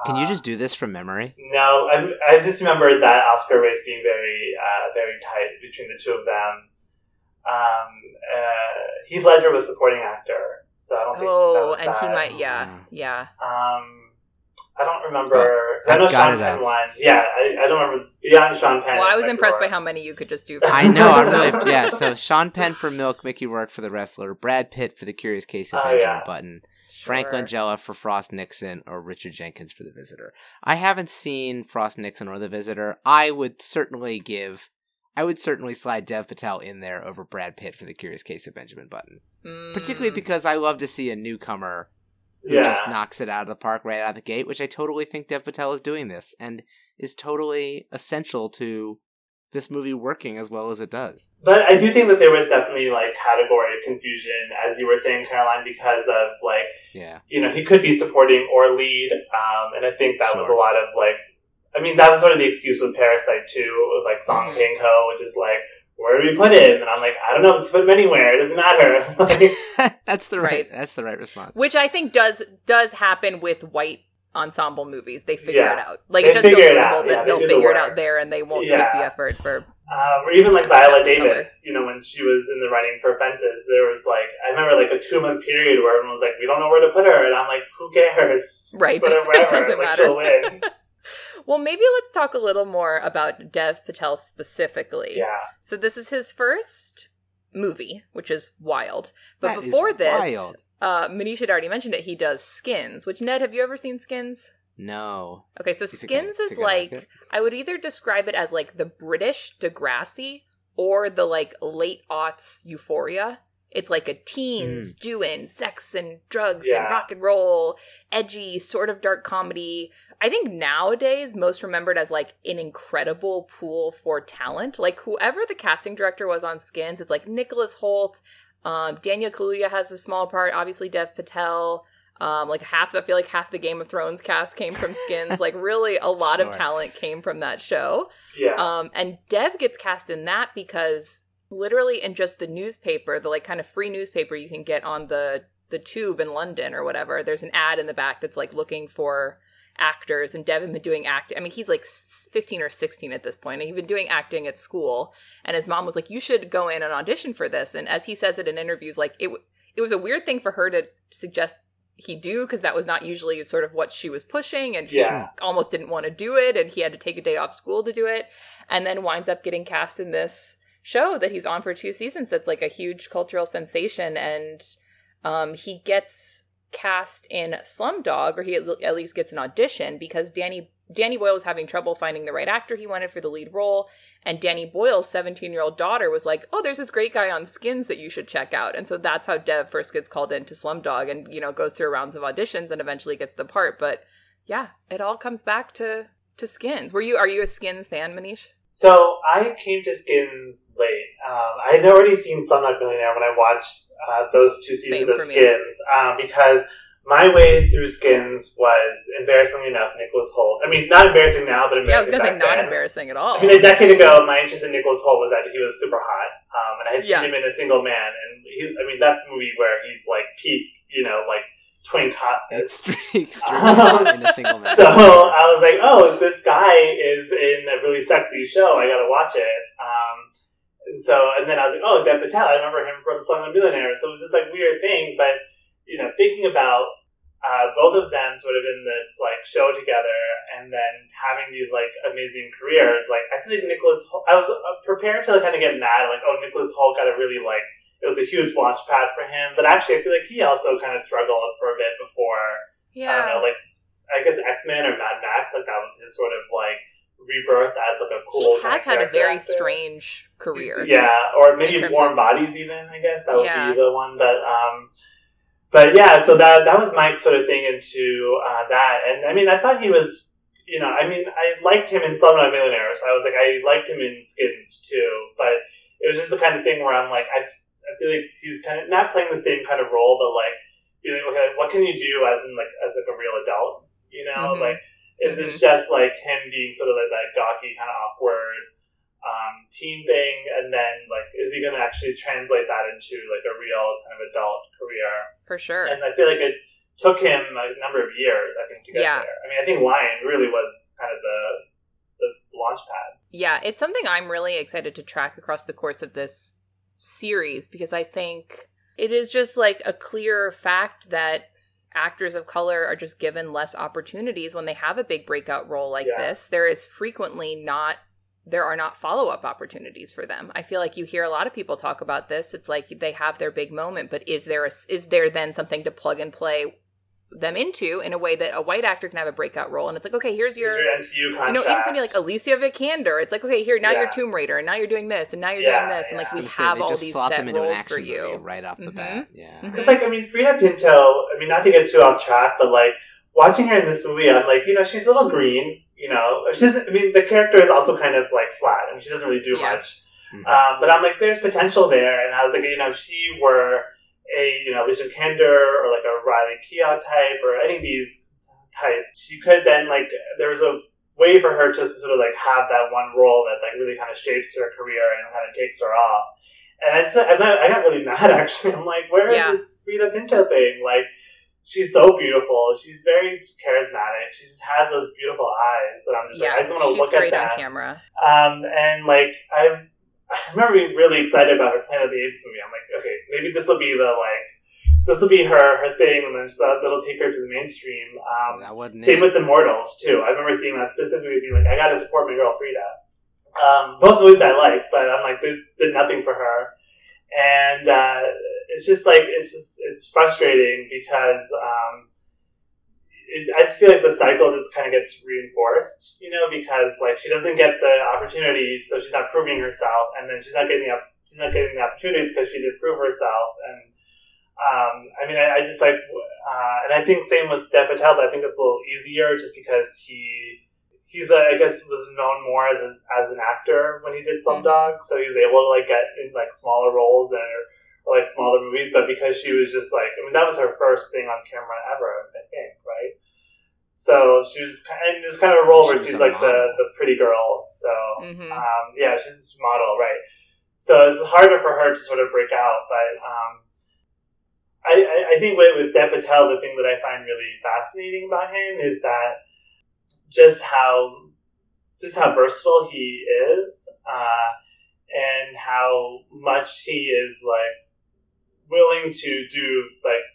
Can you uh, just do this from memory? No, I, I just remember that Oscar race being very, uh, very tight between the two of them. Um, uh, Heath Ledger was supporting actor, so I don't think that Oh, was and he might, yeah, Mm. yeah. Um, I don't remember. I I've know got Sean it Penn up. won. Yeah, I, I don't remember beyond Sean Penn. Well, I was Mickey impressed by how many you could just do. I know. I'm really [laughs] yeah. So Sean Penn for Milk, Mickey Rourke for The Wrestler, Brad Pitt for The Curious Case of Oh, Benjamin yeah. Button, Sure. Frank Langella for Frost Nixon, or Richard Jenkins for The Visitor. I haven't seen Frost Nixon or The Visitor. I would certainly give. I would certainly slide Dev Patel in there over Brad Pitt for The Curious Case of Benjamin Button, particularly Mm. because I love to see a newcomer who Yeah. just knocks it out of the park right out of the gate, which I totally think Dev Patel is doing this and is totally essential to this movie working as well as it does. But I do think that there was definitely like category confusion, as you were saying, Caroline, because of like Yeah. you know, he could be supporting or lead. Um, and I think that was a lot of like, I mean, that was sort of the excuse with Parasite too, with like Song Mhm. Kang Ho, which is like, where do we put him? And I'm like, I don't know, just put him anywhere. It doesn't matter. [laughs] [laughs] That's the right, Right. that's the right response. which I think does does happen with white ensemble movies. They figure Yeah. it out. Like They it does feel figure it out. that Yeah, they they'll do the figure it out there, and they won't Yeah. take the effort for. uh, or even like Viola Casting color. Davis, you know, when she was in the running for Fences, there was like, I remember like a two month period where everyone was like, we don't know where to put her. And I'm like, who cares? Right. Put her [laughs] wherever. It doesn't like, matter. She'll win. [laughs] Well, maybe let's talk a little more about Dev Patel specifically. Yeah. So this is his first movie, which is wild. But That is before this, wild. uh, Manish had already mentioned it. He does Skins. Which Ned, have you ever seen Skins? no. Okay, so You think I- Skins is think like? I would either describe it as like the British Degrassi or the like late aughts Euphoria. It's like a teens doing sex and drugs and rock and roll, edgy, sort of dark comedy. I think nowadays most remembered as like an incredible pool for talent. Like whoever the casting director was on Skins, it's like Nicholas Hoult, um, Daniel Kaluuya has a small part, obviously Dev Patel. Um, like half, I feel like half the Game of Thrones cast came from Skins. like really, a lot of talent came from that show. Yeah. Um, and Dev gets cast in that because literally in just the newspaper, the like kind of free newspaper you can get on the the tube in London or whatever, there's an ad in the back that's like looking for actors and Dev had been doing acting. I mean, he's like 15 or 16 at this point, and he'd been doing acting at school. And his mom was like, "You should go in and audition for this." And as he says it in interviews, like it w- it was a weird thing for her to suggest he do because that was not usually sort of what she was pushing, and he Yeah. almost didn't want to do it, and he had to take a day off school to do it, and then winds up getting cast in this show that he's on for two seasons. That's like a huge cultural sensation, and um, he gets cast in Slumdog, or he at least gets an audition because Danny Danny Boyle was having trouble finding the right actor he wanted for the lead role, and Danny Boyle's 17 year old daughter was like, "Oh, there's this great guy on Skins that you should check out," and so that's how Dev first gets called into Slumdog, and you know goes through rounds of auditions and eventually gets the part. But yeah, it all comes back to to Skins. Were you are you a Skins fan, Manish? So I came to Skins late. Um, I had already seen Slumdog Millionaire when I watched uh, those two seasons of. Skins um, because my way through Skins was embarrassingly enough Nicholas Hoult. I mean, not embarrassing now, but Yeah, I was gonna say not then. embarrassing at all. I mean, a decade ago, my interest in Nicholas Hoult was that he was super hot, um, and I had Yeah. seen him in A Single Man, and he, I mean, that's a movie where he's like peak, you know, like [laughs] [laughs] Extreme, extremely hot in a single man. So I was like, oh, this guy is in a really sexy show. I gotta watch it. Um, and so, and then I was like, oh, Dev Patel. I remember him from Slumdog Millionaire. So it was this like weird thing. But you know, thinking about uh, both of them sort of in this like show together, and then having these like amazing careers. Like I feel like Nicholas. I was uh, prepared to kind of get mad, like, oh, Nicholas Hoult got a really like. It was a huge launch pad for him, but actually, I feel like he also kind of struggled for a bit before I don't yeah, know, like I guess X Men or Mad Max, like that was his sort of like rebirth as like a cool. he has had a very actor. strange career. Yeah, or maybe warm of- bodies even. I guess that would Yeah. be the one. But um, but yeah, so that that was my sort of thing into uh, that. And I mean, I thought he was. You know, I mean, I liked him in Slumdog Millionaire, so I was like, I liked him in Skins too. But it was just the kind of thing where I'm like, I, I feel like he's kind of not playing the same kind of role, but like, feeling, okay, what can you do as in like as like a real adult? You know, Mhm. like, is Mhm. it just like him being sort of like that gawky, kind of awkward um, teen thing, and then like, is he going to actually translate that into like a real kind of adult career? For sure. And I feel like it took him a number of years, I think, to get Yeah. there. I mean, I think Lion really was kind of the the launch pad. Yeah, it's something I'm really excited to track across the course of this series because I think it is just like a clear fact that actors of color are just given less opportunities when they have a big breakout role like Yeah. this. There is frequently not there are not follow-up opportunities for them. I feel like you hear a lot of people talk about this. It's like they have their big moment, but is there a, is there then something to plug and play them into in a way that a white actor can have a breakout role and it's like okay, here's your Here's your MCU contract. you know, even somebody like Alicia Vikander, it's like, okay, here now Yeah. you're Tomb Raider, and now you're doing this, and now you're Yeah, doing this, and like we I was gonna say, have they all these slot set them into roles for you. right off the Mhm. bat. Yeah. Because, like, I mean, Freida Pinto, I mean, not to get too off track, but, like, watching her in this movie, I'm like, you know, she's a little green, you know. She doesn't, I mean, the character is also kind of, like, flat, and she doesn't really do Yeah. much. Mhm. Um, but I'm like, there's potential there, and I was like, you know, if she were a, you know, Alicia Vikander or, like, a Riley Keough type, or any of these types, she could then, like, there was a way for her to sort of, like, have that one role that, like, really kind of shapes her career and kind of takes her off. And I said, I got, I got really [laughs] mad actually. I'm like, where is Yeah. this Freida Pinto thing? Like, she's so beautiful. She's very charismatic. She just has those beautiful eyes, and I'm just Yeah, like, I just want to look at great on camera. Um, and like, I, I remember being really excited about her Planet of the Apes movie. I'm like, okay, maybe this will be the like, this will be her her thing, and then that, that'll take her to the mainstream. Um, that wasn't same it. with Immortals too. I remember seeing that specifically, being like, I got to support my girl Freida. Um, both movies I like, but I'm like, they did nothing for her, and uh, it's just like it's just it's frustrating because um, it, I just feel like the cycle just kind of gets reinforced, you know, because like she doesn't get the opportunity, so she's not proving herself, and then she's not getting the she's not getting the opportunities because she didn't prove herself, and um, I mean, I, I just like, uh, and I think same with Dev Patel, but I think it's a little easier just because he he's a, I guess was known more as a, as an actor when he did Slumdog, so he was able to like get in like smaller roles and or, like smaller movies. But because she was just like, I mean, that was her first thing on camera ever, I think, right? So she was kind and it's kind of a role She where was she's like the, model. the pretty girl. So hmm um, yeah, she's a model, right? So it's harder for her to sort of break out. But um, I, I, I think with, with Dev Patel, the thing that I find really fascinating about him is that just how just how versatile he is, uh, and how much he is like willing to do like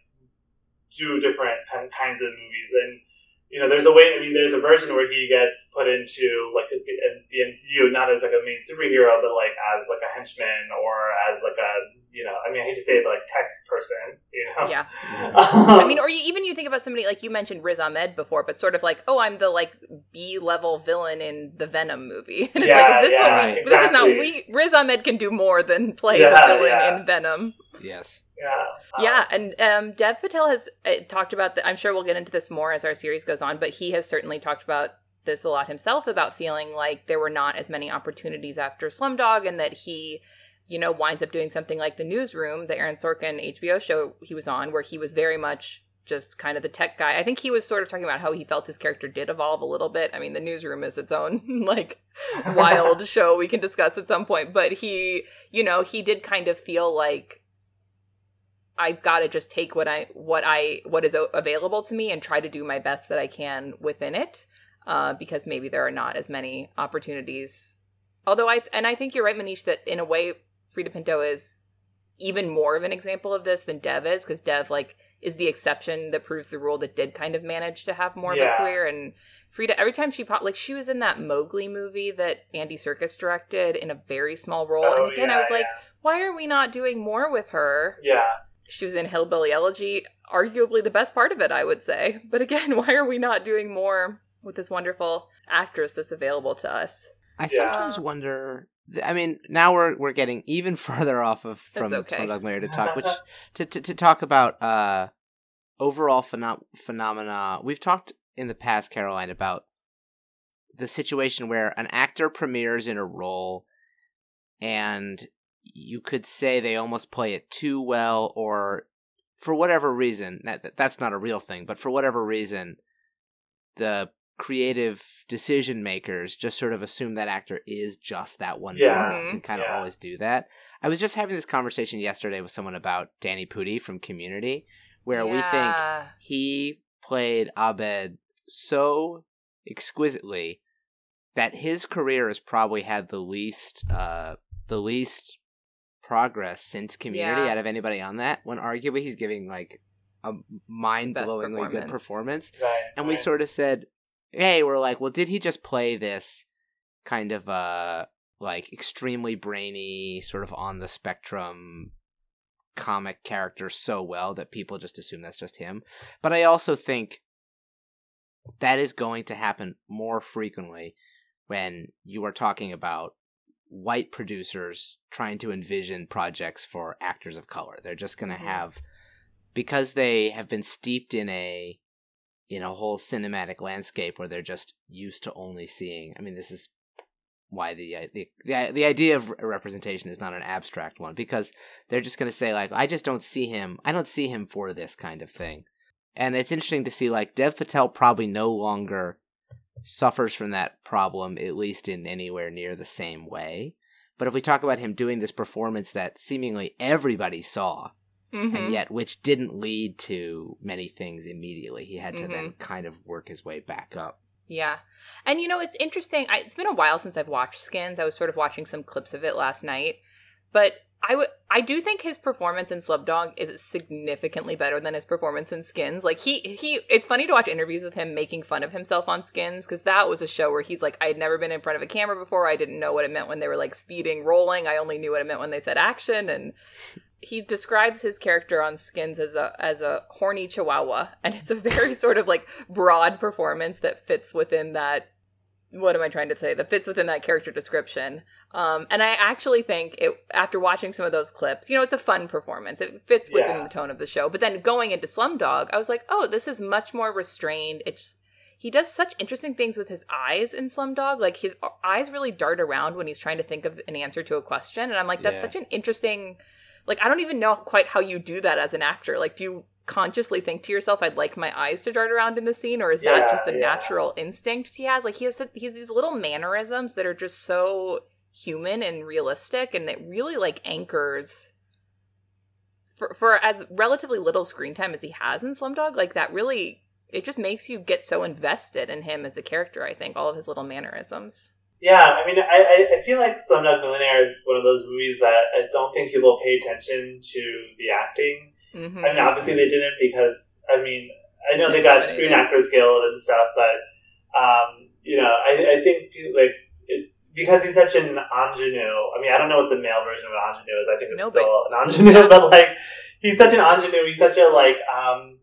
do different kinds of movies and you know, there's a way. I mean, there's a version where he gets put into like a, the MCU, not as like a main superhero, but like as like a henchman or as like a you know. I mean, I hate to say it, but like tech person. You know. Yeah. Um, [laughs] I mean, or you, even you think about somebody like you mentioned Riz Ahmed before, but sort of like, oh, I'm the like B level villain in the Venom movie, [laughs] and it's Yeah, like, is this yeah, what we? This is not we. Riz Ahmed can do more than play Yeah, the villain yeah. in Venom. Yes. Yeah. Um, Yeah, and um, Dev Patel has uh, talked about. The, I'm sure we'll get into this more as our series goes on, but he has certainly talked about this a lot himself about feeling like there were not as many opportunities after Slumdog, and that he, you know, winds up doing something like The Newsroom, the Aaron Sorkin HBO show he was on, where he was very much just kind of the tech guy. I think he was sort of talking about how he felt his character did evolve a little bit. I mean, The Newsroom is its own [laughs] like [laughs] wild show we can discuss at some point, but he, you know, he did kind of feel like I've got to just take what I what I what is available to me and try to do my best that I can within it, uh, because maybe there are not as many opportunities. Although I and I think you're right, Manish, that in a way, Freida Pinto is even more of an example of this than Dev is, because Dev like is the exception that proves the rule that did kind of manage to have more of a career. And Freida, every time she popped, like she was in that Mowgli movie that Andy Serkis directed in a very small role. Oh, and again, yeah, I was like, yeah. why are we not doing more with her? yeah. She was in Hillbilly Elegy, arguably the best part of it, I would say. But again, [laughs] why are we not doing more with this wonderful actress that's available to us. I Yeah. sometimes wonder. I mean, now we're we're getting even [laughs] further off of from That's okay. Slumdog Millionaire to talk, [laughs] which to, to to talk about uh overall phenom- phenomena. We've talked in the past, Caroline, about the situation where an actor premieres in a role, and you could say they almost play it too well, or for whatever reason, that that's not a real thing, but for whatever reason, the creative decision makers just sort of assume that actor is just that one Yeah. part Mhm. and kind of Yeah. always do that. I was just having this conversation yesterday with someone about Danny Pudi from Community, where we think he played Abed so exquisitely that his career has probably had the least uh the least progress since community Yeah. out of anybody on that when arguably he's giving like a mind-blowingly good performance. performance Right. and we sort of said hey we're like well did he just play this kind of uh like extremely brainy sort of on the spectrum comic character so well that people just assume that's just him but i also think that is going to happen more frequently when you are talking about white producers trying to envision projects for actors of color they're just going to Mhm. have because they have been steeped in a in a whole cinematic landscape where they're just used to only seeing i mean this is why the uh, the the, the idea of representation is not an abstract one because they're just going to say like i just don't see him i don't see him for this kind of thing and it's interesting to see like dev patel probably no longer suffers from that problem at least in anywhere near the same way but if we talk about him doing this performance that seemingly everybody saw Mhm. and yet which didn't lead to many things immediately he had to then kind of work his way back up Yeah. And you know, it's interesting. I, it's been a while since I've watched Skins. I was sort of watching some clips of it last night. But I would I do think his performance in Slumdog is significantly better than his performance in Skins. Like he he it's funny to watch interviews with him making fun of himself on Skins cuz that was a show where he's like I had never been in front of a camera before. I didn't know what it meant when they were like speeding, rolling. I only knew what it meant when they said action and he describes his character on Skins as a as a horny chihuahua, [laughs] and it's a very sort of like broad performance that fits within that. What am I trying to say? That fits within that character description. Um, and I actually think it after watching some of those clips, you know, it's a fun performance. It fits within Yeah. the tone of the show. But then going into Slumdog, I was like, oh, this is much more restrained. It's he does such interesting things with his eyes in Slumdog. Like his eyes really dart around when he's trying to think of an answer to a question, and I'm like, that's Yeah. such an interesting like i don't even know quite how you do that as an actor like do you consciously think to yourself i'd like my eyes to dart around in the scene or is that Yeah, just a natural instinct he has like he has he's these little mannerisms that are just so human and realistic and it really like anchors for for as relatively little screen time as he has in slumdog like that really it just makes you get so invested in him as a character i think all of his little mannerisms Yeah, I mean, I, I, feel like Slumdog Millionaire is one of those movies that I don't think people pay attention to the acting. mm-hmm. I mean, obviously they didn't because I mean, I know [laughs] they got Screen Actors Guild and stuff, but um, you know, I, I think like it's because he's such an ingenue. I mean, I don't know what the male version of an ingenue is. I think it's No, still an ingenue, [laughs] but like he's such an ingenue. He's such a like um,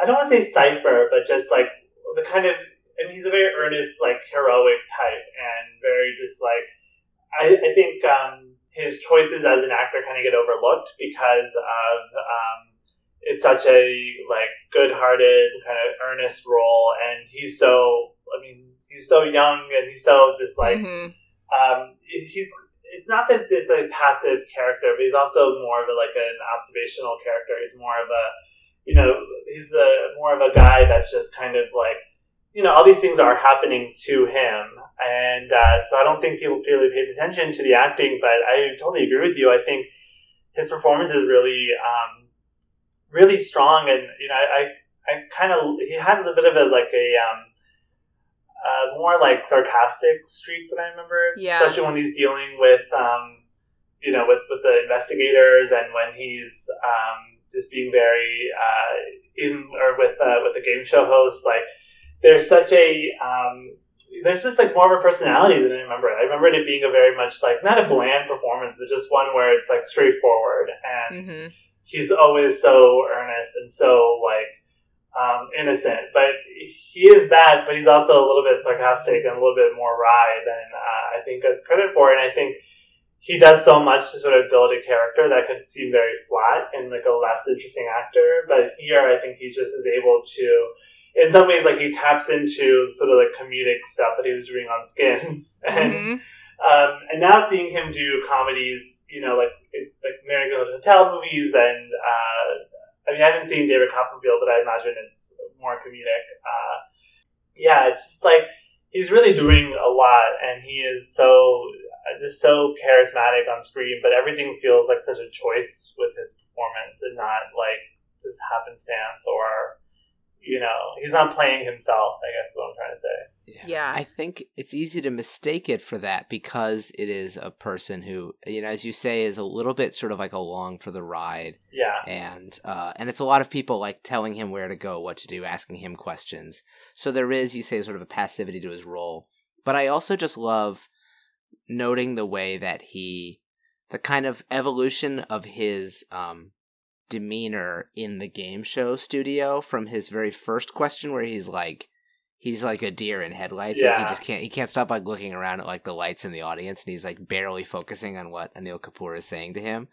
I don't want to say cipher, but just like the kind of. I mean, he's a very earnest, like heroic type, and very just like I, I think um, his choices as an actor kind of get overlooked because of um, it's such a like good-hearted kind of earnest role, and he's so I mean he's so young and he's so just like Mhm. um, he's. It's not that it's a passive character, but he's also more of a, like an observational character. He's more of a, you know, he's the more of a guy that's just kind of like, you know, all these things are happening to him, and uh, so I don't think people really paid attention to the acting. But I totally agree with you. I think his performance is really, um, really strong, and you know, I, I kind of he had a little bit of a like a. Um, uh, more like sarcastic streak that I remember, Yeah. especially when he's dealing with, um, you know, with, with the investigators and when he's um, just being very, uh, even or with uh, with the game show host, like there's such a um, there's just like more of a personality than I remember. I remember it being a very much like not a bland performance, but just one where it's like straightforward and Mhm. he's always so earnest and so like um, innocent. But he is that, but he's also a little bit sarcastic and a little bit more wry than uh, I think gets credit for. And I think he does so much to sort of build a character that could seem very flat and like a less interesting actor. But here, I think he just is able to, in some ways, like he taps into sort of like comedic stuff that he was doing on Skins, [laughs] and Mhm. um, and now seeing him do comedies, you know, like like Marigold Hotel movies, and uh, I mean, I haven't seen David Copperfield, but I imagine it's more comedic. Uh, yeah, it's just like he's really doing a lot, and he is so just so charismatic on screen. But everything feels like such a choice with his performance, and not like just happenstance or you know, he's not playing himself. I guess is what I'm trying to say. Yeah. I think it's easy to mistake it for that because it is a person who, you know, as you say, is a little bit sort of like along for the ride, Yeah, and uh, and it's a lot of people like telling him where to go, what to do, asking him questions. So there is, you say, sort of a passivity to his role. But I also just love noting the way that he, the kind of evolution of his um, demeanor in the game show studio from his very first question, where he's like, he's like a deer in headlights. Like he just can't, he can't stop like looking around at like the lights in the audience, and he's like barely focusing on what Anil Kapoor is saying to him,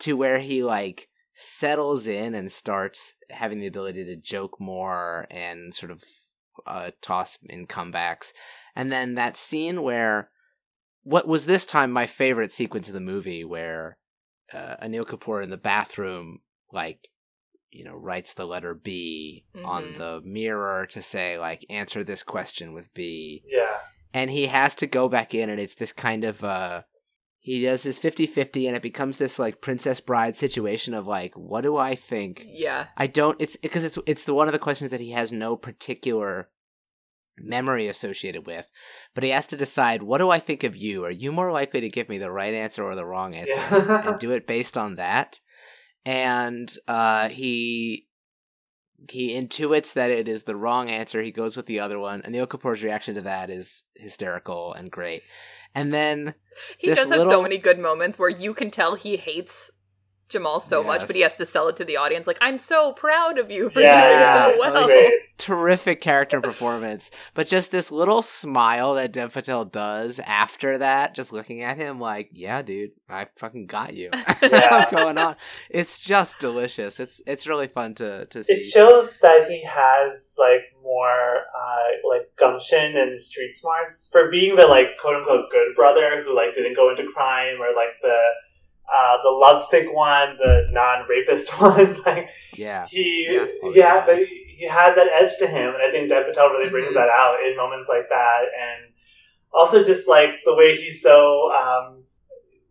to where he like settles in and starts having the ability to joke more and sort of uh, toss in comebacks. And then that scene where what was this time my favorite sequence of the movie where uh, Anil Kapoor in the bathroom like you know writes the letter B on Mhm. the mirror to say like answer this question with B yeah, and he has to go back in and it's this kind of uh he does his 50-50 and it becomes this like princess bride situation of like what do i think yeah. i don't it's because it's it's the one of the questions that he has no particular memory associated with but he has to decide what do i think of you? Are you more likely to give me the right answer or the wrong answer? Yeah. [laughs] and do it based on that. And uh he he intuits that it is the wrong answer. He goes with the other one. Anil kapoor's reaction to that is hysterical and great. And then He This does have so many good moments where you can tell he hates Jamal so much, but he has to sell it to the audience. Like, I'm so proud of you for yeah, doing so it's well. great. terrific character performance. But just this little smile that dev patel does after that just looking at him like yeah dude i fucking got you. [laughs] Yeah. i'm going on? It's just delicious. It's it's really fun to to see. It shows that he has like more uh, like gumption and street smarts. For being the like quote unquote good brother who like didn't go into crime or like the uh, the lovesick one, the non rapist [laughs] one. like yeah he Yeah. Oh, yeah, yeah. but he has that edge to him, and I think Dev Patel really brings Mhm. that out in moments like that, and also just like the way he's so um,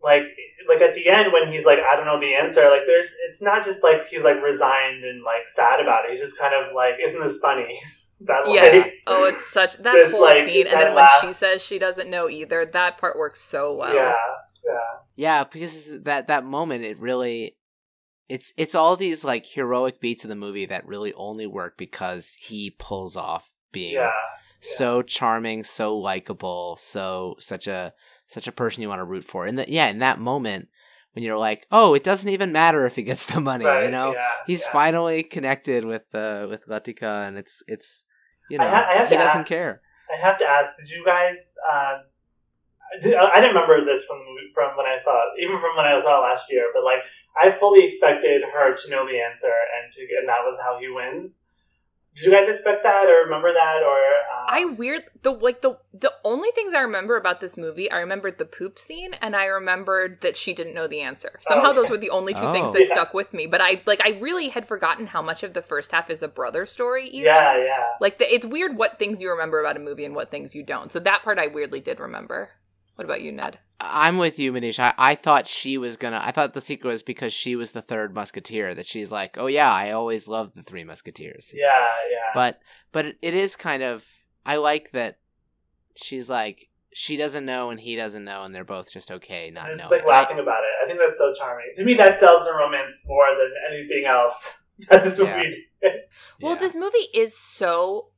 like like at the end when he's like I don't know the answer. Like there's it's not just like he's like resigned and like sad about it. He's just kind of like isn't this funny? [laughs] that Yes. like, [laughs] Oh, it's such that This, whole like, scene, and that then when she says she doesn't know either, that part works so well. yeah yeah Yeah, because that that moment it really it's it's all these like heroic beats of the movie that really only work because he pulls off being yeah so charming, so likable, so such a such a person you want to root for. And that yeah, in that moment when you're like, "Oh, it doesn't even matter if he gets the money," right, you know? yeah, He's yeah. finally connected with uh with Latika and it's it's you know, I ha- I he doesn't ask- care. I have to ask, did you guys? Um, I did- I didn't remember this from the movie, from when I saw it, even from when I saw it last year. But like, I fully expected her to know the answer, and to and that was how he wins. Did you guys expect that, or remember that, or? Um, I weird the like the the only things I remember about this movie, I remembered the poop scene and I remembered that she didn't know the answer. Somehow Oh, okay. those were the only two things Oh. that Yeah. stuck with me. But I like I really had forgotten how much of the first half is a brother story. Even. yeah, yeah. Like the, it's weird what things you remember about a movie and what things you don't. So that part I weirdly did remember. What about you, Ned? I'm with you, Manish. I, I thought she was gonna. I thought the secret was because she was the third musketeer. That she's like, oh yeah, I always loved the three musketeers. It's- Yeah, yeah. But but it, it is kind of. I like that. She's like she doesn't know and he doesn't know, and they're both just okay not And it's just knowing. like laughing about it. I think that's so charming. To me, that sells the romance more than anything else [laughs] that this movie Yeah. did. Well, Yeah. this movie is so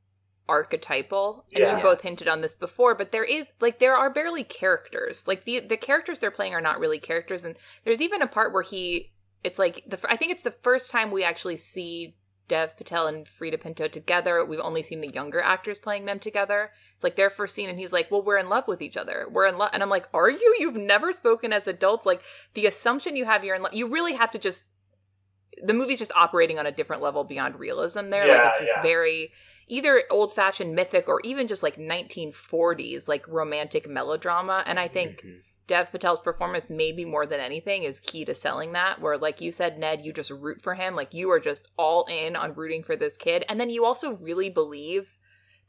archetypal and Yeah. you both hinted on this before but there is like there are barely characters like the the characters they're playing are not really characters and there's even a part where he it's like the i think it's the first time we actually see Dev Patel and Freida Pinto together. We've only seen the younger actors playing them together. It's like their first scene, and he's like, "Well, we're in love with each other. We're in love." And I'm like, "Are you? You've never spoken as adults. Like the assumption you have you're in love. You really have to just. The movie's just operating on a different level beyond realism. There, like it's this yeah. very either old fashioned mythic or even just like 1940s like romantic melodrama. And I think Mhm. Dev Patel's performance, maybe more than anything, is key to selling that. Where, like you said, Ned, you just root for him. Like you are just all in on rooting for this kid. And then you also really believe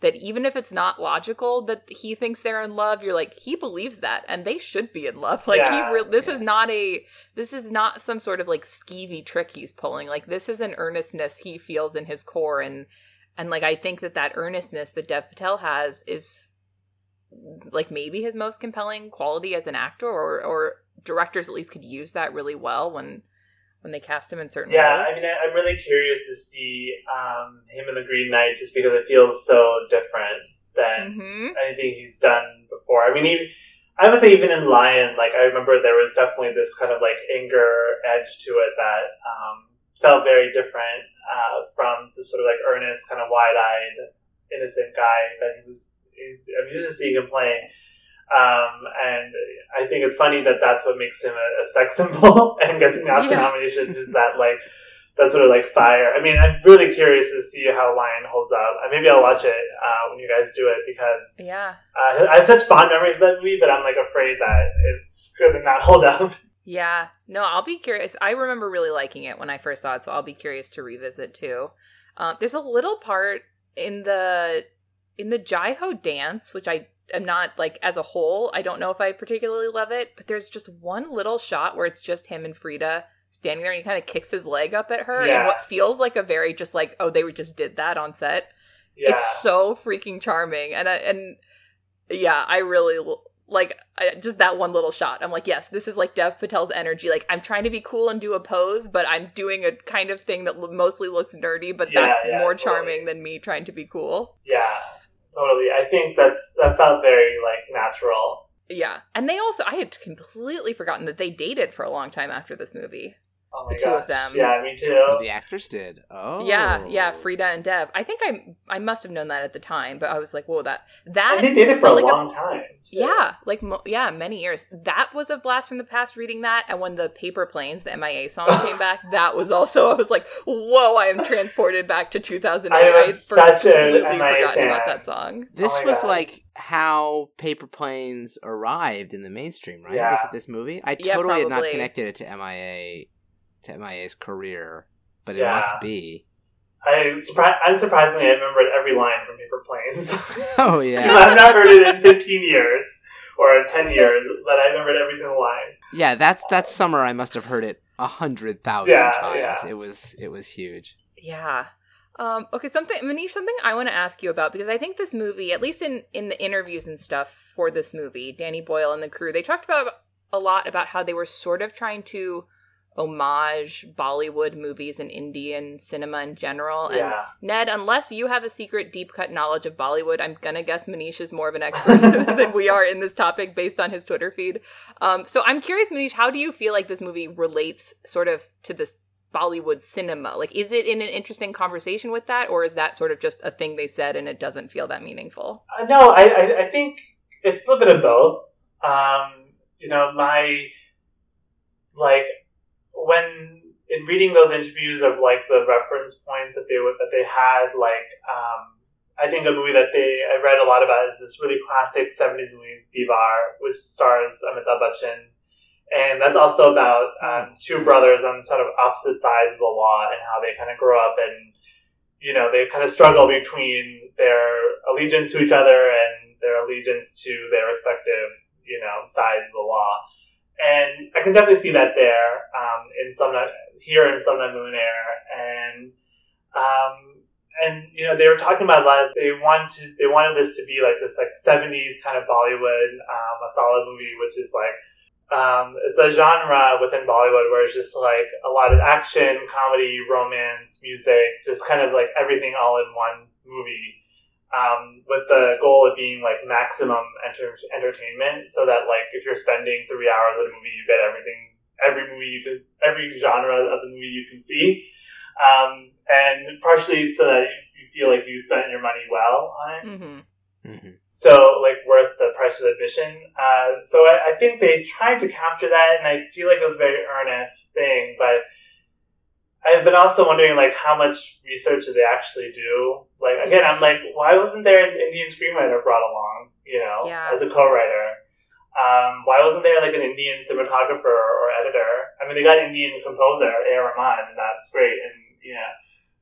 that even if it's not logical that he thinks they're in love, you're like, he believes that and they should be in love. [laughs] Like Yeah, he re- this is not a this is not some sort of like skeevy trick he's pulling. Like this is an earnestness he feels in his core and and like I think that that earnestness that Dev Patel has is like maybe his most compelling quality as an actor or or directors at least could use that really well when when they cast him in certain Yeah, roles. I mean, I'm really curious to see um, him in the Green Knight, just because it feels so different than hmm anything he's done before. I mean, even I would say even in Lion, like I remember there was definitely this kind of like anger edge to it that um, felt very different uh, from the sort of like earnest, kind of wide-eyed, innocent guy that he was. He's, I'm used to seeing him playing. Um, and I think it's funny that that's what makes him a, a sex [laughs] symbol and gets Oscar Yeah. nominations is that like that sort of like fire. I mean, I'm really curious to see how Lion holds up. Uh, Maybe I'll watch it uh, when you guys do it because Yeah. uh, I have such fond memories of that movie, but I'm like afraid that it's gonna not hold up. Yeah. No, I'll be curious. I remember really liking it when I first saw it, so I'll be curious to revisit too. Um, there's a little part in the in the Jai Ho dance, which I am not like as a whole. I don't know if I particularly love it, but there's just one little shot where it's just him and Freida standing there, and he kind of kicks his leg up at her, and what feels like a very just like oh they just did that on set. Yeah, It's so freaking charming, and I, and yeah, I really like I, just that one little shot. I'm like, yes, this is like Dev Patel's energy. Like I'm trying to be cool and do a pose, but I'm doing a kind of thing that l- mostly looks nerdy, but Yeah, that's yeah, more totally. charming than me trying to be cool. yeah, totally. I think that's that felt very like natural. Yeah, and they also I had completely forgotten that they dated for a long time after this movie. Oh The two of them. Yeah, me too. Oh, the actors did. Oh, Yeah, yeah, oh. Freida and Dev. I think I I must have known that at the time, but I was like, whoa, that that and they did it for a like long time. too. Yeah, like mo- yeah, many years. That was a blast from the past. Reading that, and when the Paper Planes, the MIA song [laughs] came back, that was also. I was like, "Whoa!" I am transported back to 2008. I I had such a completely MIA forgotten about fan. that song. Oh this Oh was God. like how paper planes arrived in the mainstream, right? Yeah. Was it this movie? I Yeah, totally had not connected it to MIA, to MIA's career, but it Yeah. must be. I surpri- unsurprisingly, I remembered every line from Paper Planes. [laughs] Oh [laughs] yeah, I've not heard it in 15 years or 10 years, but I remembered every single line. yeah. That's that summer. I must have heard it a hundred thousand Yeah, times. yeah. It was it was huge. Yeah. Um, okay, something Manish, something I want to ask you about because I think this movie, at least in in the interviews and stuff for this movie, Danny Boyle and the crew, they talked about a lot about how they were sort of trying to homage Bollywood movies and Indian cinema in general. And Yeah. Ned, unless you have a secret deep cut knowledge of Bollywood, I'm gonna guess Manish is more of an expert [laughs] than we are in this topic based on his Twitter feed. Um, so I'm curious, Manish, how do you feel like this movie relates sort of to this Bollywood cinema? Like, is it in an interesting conversation with that, or is that sort of just a thing they said and it doesn't feel that meaningful? Uh, no, I, I, I think it's a little bit of both. Um, you know, my, like, when, in reading those interviews of, like, the reference points that they would, that they had, like, um, I think a movie that they, I read a lot about is this really classic 70s movie, Deewaar, which stars Amitabh Bachchan. And that's also about um, two brothers on sort of opposite sides of the law and how they kind of grow up and you know, they kind of struggle between their allegiance to each other and their allegiance to their respective, you know, sides of the law. And I can definitely see that there, um, in some here in some millionaire, and um, and you know they were talking about like they wanted they wanted this to be like this like seventies kind of Bollywood um, masala movie, which is like um, it's a genre within Bollywood where it's just like a lot of action, comedy, romance, music, just kind of like everything all in one movie. Um, with the goal of being like maximum enter- entertainment, so that like if you're spending three hours at a movie, you get everything, every movie you could, every genre of the movie you can see. Um, and partially so that you feel like you spent your money well on it. hmm hmm So, like, worth the price of admission. Uh, so I, I think they tried to capture that, and I feel like it was a very earnest thing, but I've been also wondering, like, how much research did they actually do? Like, again, I'm like, why wasn't there an Indian screenwriter brought along, you know, Yeah. as a co-writer? Um, why wasn't there, like, an Indian cinematographer or editor? I mean, they got an Indian composer, A.R. Rahman, and that's great, and, you know,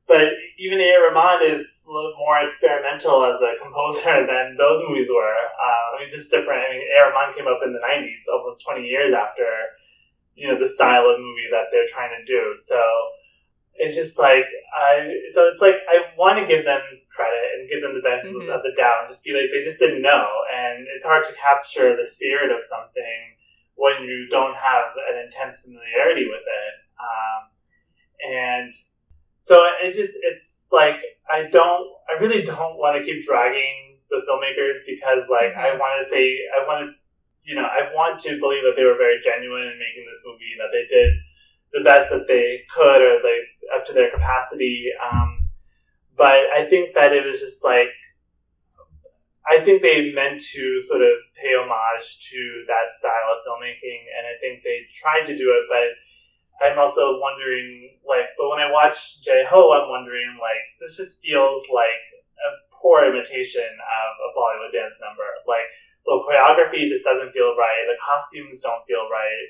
but even A.R. Rahman is a little more experimental as a composer [laughs] than those movies were. Uh, I mean, just different. I mean, A.R. Rahman came up in the 90s, almost 20 years after, you know, the style of movie that they're trying to do. So it's just like, I, so it's like, I want to give them credit and give them the benefit Mhm. of the doubt and just be like, they just didn't know. And it's hard to capture the spirit of something when you don't have an intense familiarity with it. Um, and so it's just it's like I don't I really don't want to keep dragging the filmmakers because like I Mhm. want to say I want to you know I want to believe that they were very genuine in making this movie that they did the best that they could or like up to their capacity um, but I think that it was just like I think they meant to sort of pay homage to that style of filmmaking and I think they tried to do it but I'm also wondering, like, but when I watch Jai Ho, I'm wondering, like, this just feels like a poor imitation of a Bollywood dance number. Like, the choreography just doesn't feel right. The costumes don't feel right.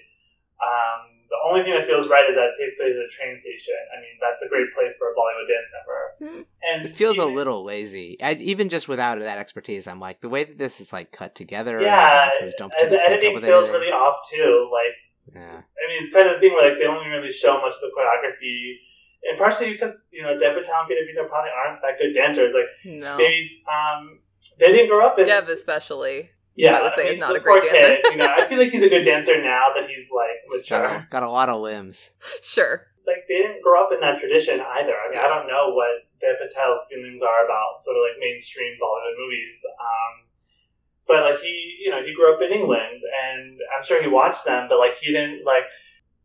Um, the only thing that feels right is that it takes place at a train station. I mean, that's a great place for a Bollywood dance number. And It feels a little lazy. I, even just without that expertise, I'm like the way that this is like cut together. Yeah, the dance moves don't and the particularly sync up editing with feels anything. really off too. Like, Yeah. I mean, it's kind of the thing where like they don't really show much of the choreography, and partially because you know Dev Patel and Freida Pinto probably aren't that good dancers. Like No. they um they didn't grow up in Dev especially. Yeah. I would say mean, is not a great dancer. Kid, you know, I feel like he's a good dancer now that he's like He's got, mature. a, got a lot of limbs. Sure. Like they didn't grow up in that tradition either. I mean, I don't know what Dev Patel's feelings are about sort of like mainstream Bollywood movies. Um, but like he, you know, he grew up in England, and I'm sure he watched them, but like he didn't like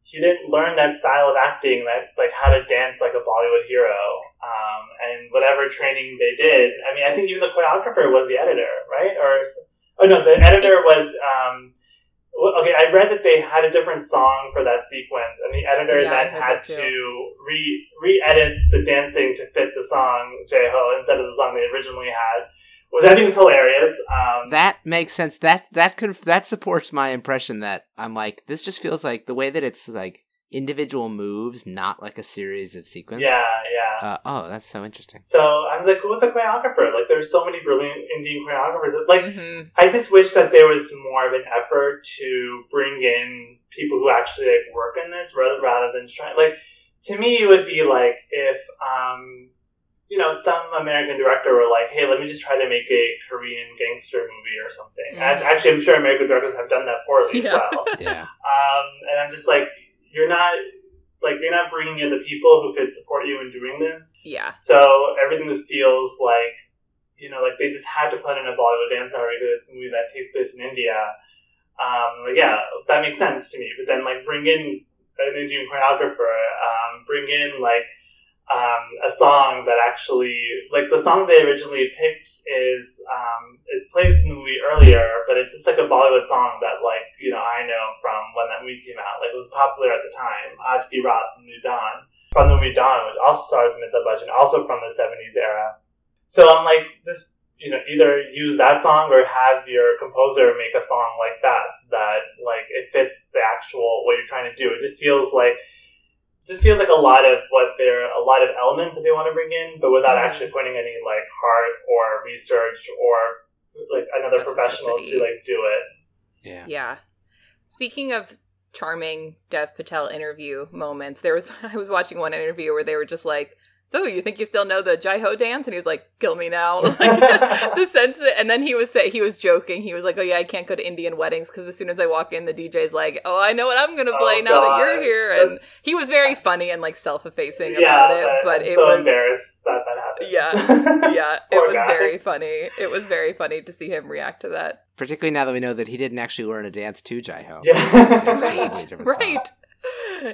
he didn't learn that style of acting, that like how to dance like a Bollywood hero. Um, and whatever training they did, I mean, I think even the choreographer was the editor, right? Or oh no, the editor was. Um, okay, I read that they had a different song for that sequence, and the editor Yeah, then had to re re-edit the dancing to fit the song Jai Ho instead of the song they originally had, which I think is hilarious. Um, That makes sense. That that could that supports my impression that I'm like this just feels like the way that it's like individual moves, not like a series of sequences. yeah, yeah. Uh, oh, that's so interesting. So I was like, who was the choreographer? Like, there's so many brilliant Indian choreographers. Like, Mhm. I just wish that there was more of an effort to bring in people who actually like work in this rather rather than trying. Like, to me, it would be like if, um, you know, some American director were like, "Hey, let me just try to make a Korean gangster movie or something." And Mhm. actually, I'm sure American directors have done that poorly Yeah. as well. [laughs] Yeah. Um, and I'm just like, you're not like you're not bringing in the people who could support you in doing this. Yeah. So everything just feels like, you know, like they just had to put in a Bollywood dance number because it's a movie that takes place in India. Um, like, yeah, that makes sense to me. But then, like, bring in an Indian choreographer, um, bring in like um, a song that actually, like, the song they originally picked is um, is placed in the movie earlier, but it's just like a Bollywood song that, like, you know, I know from when that movie came out. Like, it was popular at the time. Aaj Ki Raat New Dawn from the movie Don, which also stars Amitabh Bachchan, also from the 70s era. So I'm like, this, you know, either use that song or have your composer make a song like that so that, like, it fits the actual, what you're trying to do. It just feels like, just feels like a lot of what they're, a lot of elements that they want to bring in, but without Mhm. actually putting any, like, heart or research or, like, another professional to, like, do it. Yeah. Yeah. Speaking of charming Dev Patel interview moments, there was [laughs] I was watching one interview where they were just like, "So you think you still know the Jai Ho dance?" And he was like, "Kill me now." [laughs] Like, [laughs] the sense that, and then he was say he was joking. He was like, "Oh yeah, I can't go to Indian weddings because as soon as I walk in, the DJ's like, oh, I know what I'm gonna oh, play Oh, now that you're here." And That's- he was very funny and like self-effacing yeah, about it, but I'm it so was embarrassed that that happened. Yeah. [laughs] yeah, it was guy. very funny. It was very funny to see him react to that. Particularly now that we know that he didn't actually learn a dance to Jai Ho. Yeah. It's right song. right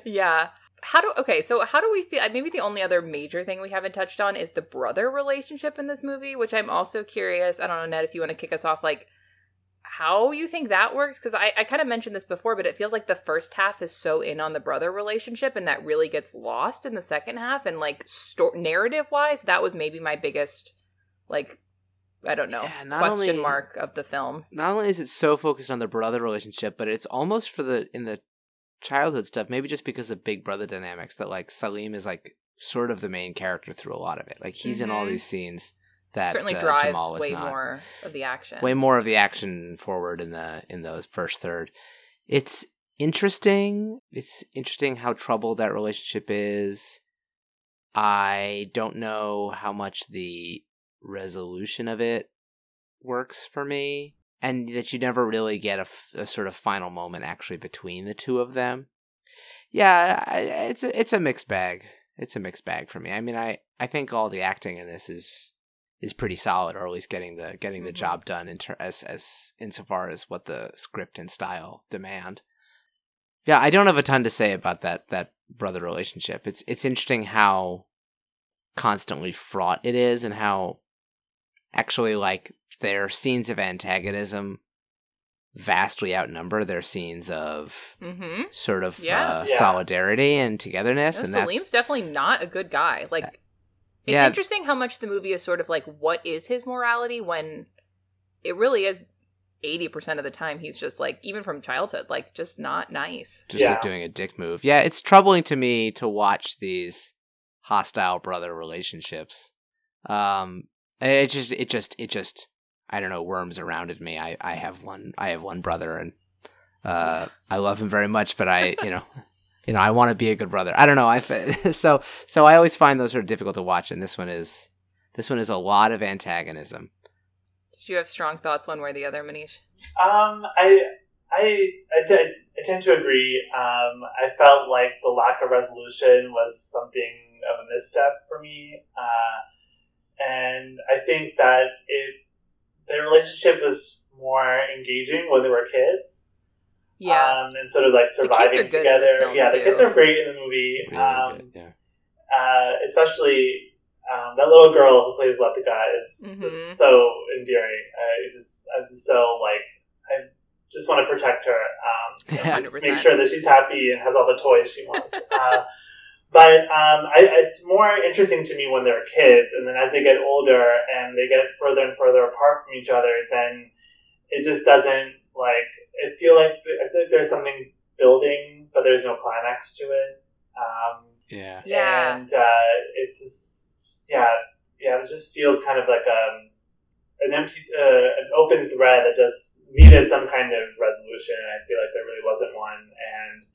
yeah how do okay so how do we feel maybe the only other major thing we haven't touched on is the brother relationship in this movie which i'm also curious i don't know ned if you want to kick us off like how you think that works? Because i, I kind of mentioned this before but it feels like the first half is so in on the brother relationship and that really gets lost in the second half and like sto- narrative wise that was maybe my biggest like i don't know Yeah, question only- mark of the film. not only is it so focused on the brother relationship, but it's almost for the in the childhood stuff, maybe just because of big brother dynamics that like Salim is like sort of the main character through a lot of it. Like he's in all Mhm. these scenes that certainly uh, drives Jamal way not. more of the action way more of the action forward in the in those first third. It's interesting. It's interesting how troubled that relationship is. I don't know how much the resolution of it works for me, and that you never really get a sort of final moment actually between the two of them. Yeah, it's a, it's a mixed bag. It's a mixed bag for me. I mean, I I think all the acting in this is is pretty solid, or at least getting the getting the Mhm. job done in ter- as as insofar as what the script and style demand. Yeah, I don't have a ton to say about that that brother relationship. It's it's interesting how constantly fraught it is, and how actually like their scenes of antagonism vastly outnumber their scenes of mm-hmm sort of Yeah. uh, Yeah. solidarity and togetherness, No, and Salim's that's definitely not a good guy. Like, it's yeah. interesting how much the movie is sort of like, what is his morality when it really is 80% of the time he's just like, even from childhood, like, just not nice. just Yeah. like doing a dick move. Yeah, it's troubling to me to watch these hostile brother relationships. Um, it just, it just, it just, I don't know, worms around at me. I, I have one, I have one brother, and uh, I love him very much, but I, you know, [laughs] you know, I want to be a good brother. I don't know. I f- [laughs] so, so I always find those sort of difficult to watch, and this one is, this one is a lot of antagonism. Did you have strong thoughts one way or the other, Manish? Um, I, I, I, t- I tend to agree. Um, I felt like the lack of resolution was something of a misstep for me, uh, and I think that it, their relationship was more engaging when they were kids. Yeah. um, and sort of like surviving good in this together. film, yeah, the too. kids are great in the movie. Really um, good. Yeah. uh, especially um, that little girl who plays Latika is Mhm. just so endearing. I just, I'm just so like, I just want to protect her. Um, [laughs] and just make sure that she's happy and has all the toys she wants. [laughs] uh, but um, I, it's more interesting to me when they're kids, and then as they get older and they get further and further apart from each other, then it just doesn't like. I feel like I feel like there's something building, but there's no climax to it. Um, Yeah. Yeah. and uh, it's just, yeah, yeah. It just feels kind of like um, an empty, uh, an open thread that just needed some kind of resolution. And I feel like there really wasn't one, and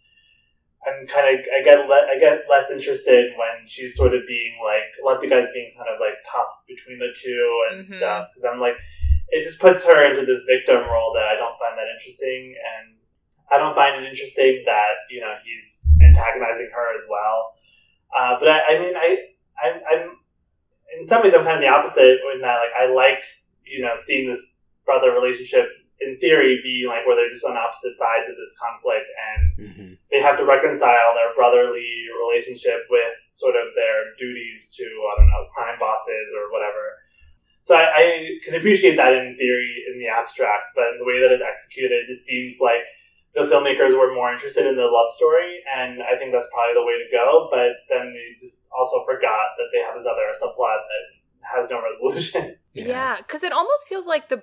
I'm kind of I get le- I get less interested when she's sort of being like let the guys being kind of like tossed between the two and Mhm. stuff because I'm like it just puts her into this victim role that I don't find that interesting, and I don't find it interesting that you know he's antagonizing her as well. Uh, but I, I mean, I, I'm, I'm, in some ways, I'm kind of the opposite in that, like, I like, you know, seeing this brother relationship in theory be like where they're just on opposite sides of this conflict and hmm they have to reconcile their brotherly relationship with sort of their duties to, I don't know, crime bosses or whatever. So I, I can appreciate that in theory, in the abstract, but in the way that it's executed, it just seems like the filmmakers were more interested in the love story, and I think that's probably the way to go. But then they just also forgot that they have this other subplot that has no resolution. Yeah, because it almost feels like the,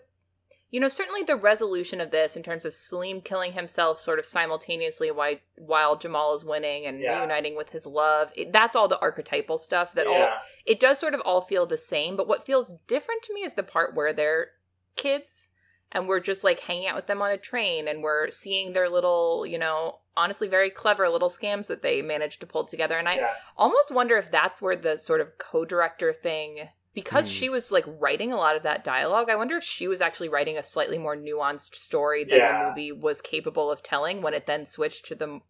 you know, certainly the resolution of this in terms of Salim killing himself sort of simultaneously while while Jamal is winning and Yeah. reuniting with his love. It, that's all the archetypal stuff that all it does sort of all feel the same. But what feels different to me is the part where they're kids and we're just like hanging out with them on a train and we're seeing their little, you know, honestly very clever little scams that they managed to pull together. And I yeah, almost wonder if that's where the sort of co-director thing because Hmm. she was like writing a lot of that dialogue i wonder if she was actually writing a slightly more nuanced story than Yeah. the movie was capable of telling when it then switched to the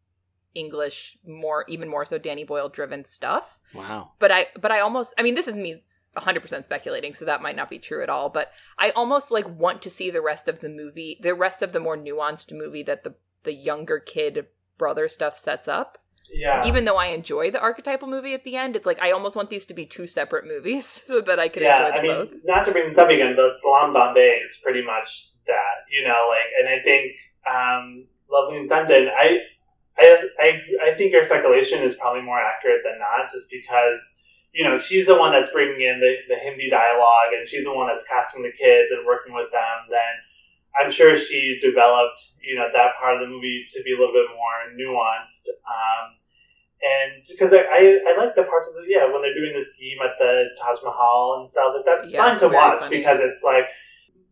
english more even more so danny boyle driven stuff Wow. but i but i almost i mean this is me 100% speculating so that might not be true at all but i almost like want to see the rest of the movie the rest of the more nuanced movie that the the younger kid brother stuff sets up Yeah. Even though I enjoy the archetypal movie at the end, it's like I almost want these to be two separate movies [laughs] so that I can yeah, enjoy them I mean, both. not to bring this up again, but Salam Bombay is pretty much that, you know, like, and I think um, Loveleen Tandan, I, I, I, I think your speculation is probably more accurate than not, just because, you know, she's the one that's bringing in the, the Hindi dialogue, and she's the one that's casting the kids and working with them, then I'm sure she developed, you know, that part of the movie to be a little bit more nuanced. Um, and because I, I, I like the parts of the yeah when they're doing the scheme at the Taj Mahal and stuff like that's Yeah, fun to watch funny. because it's like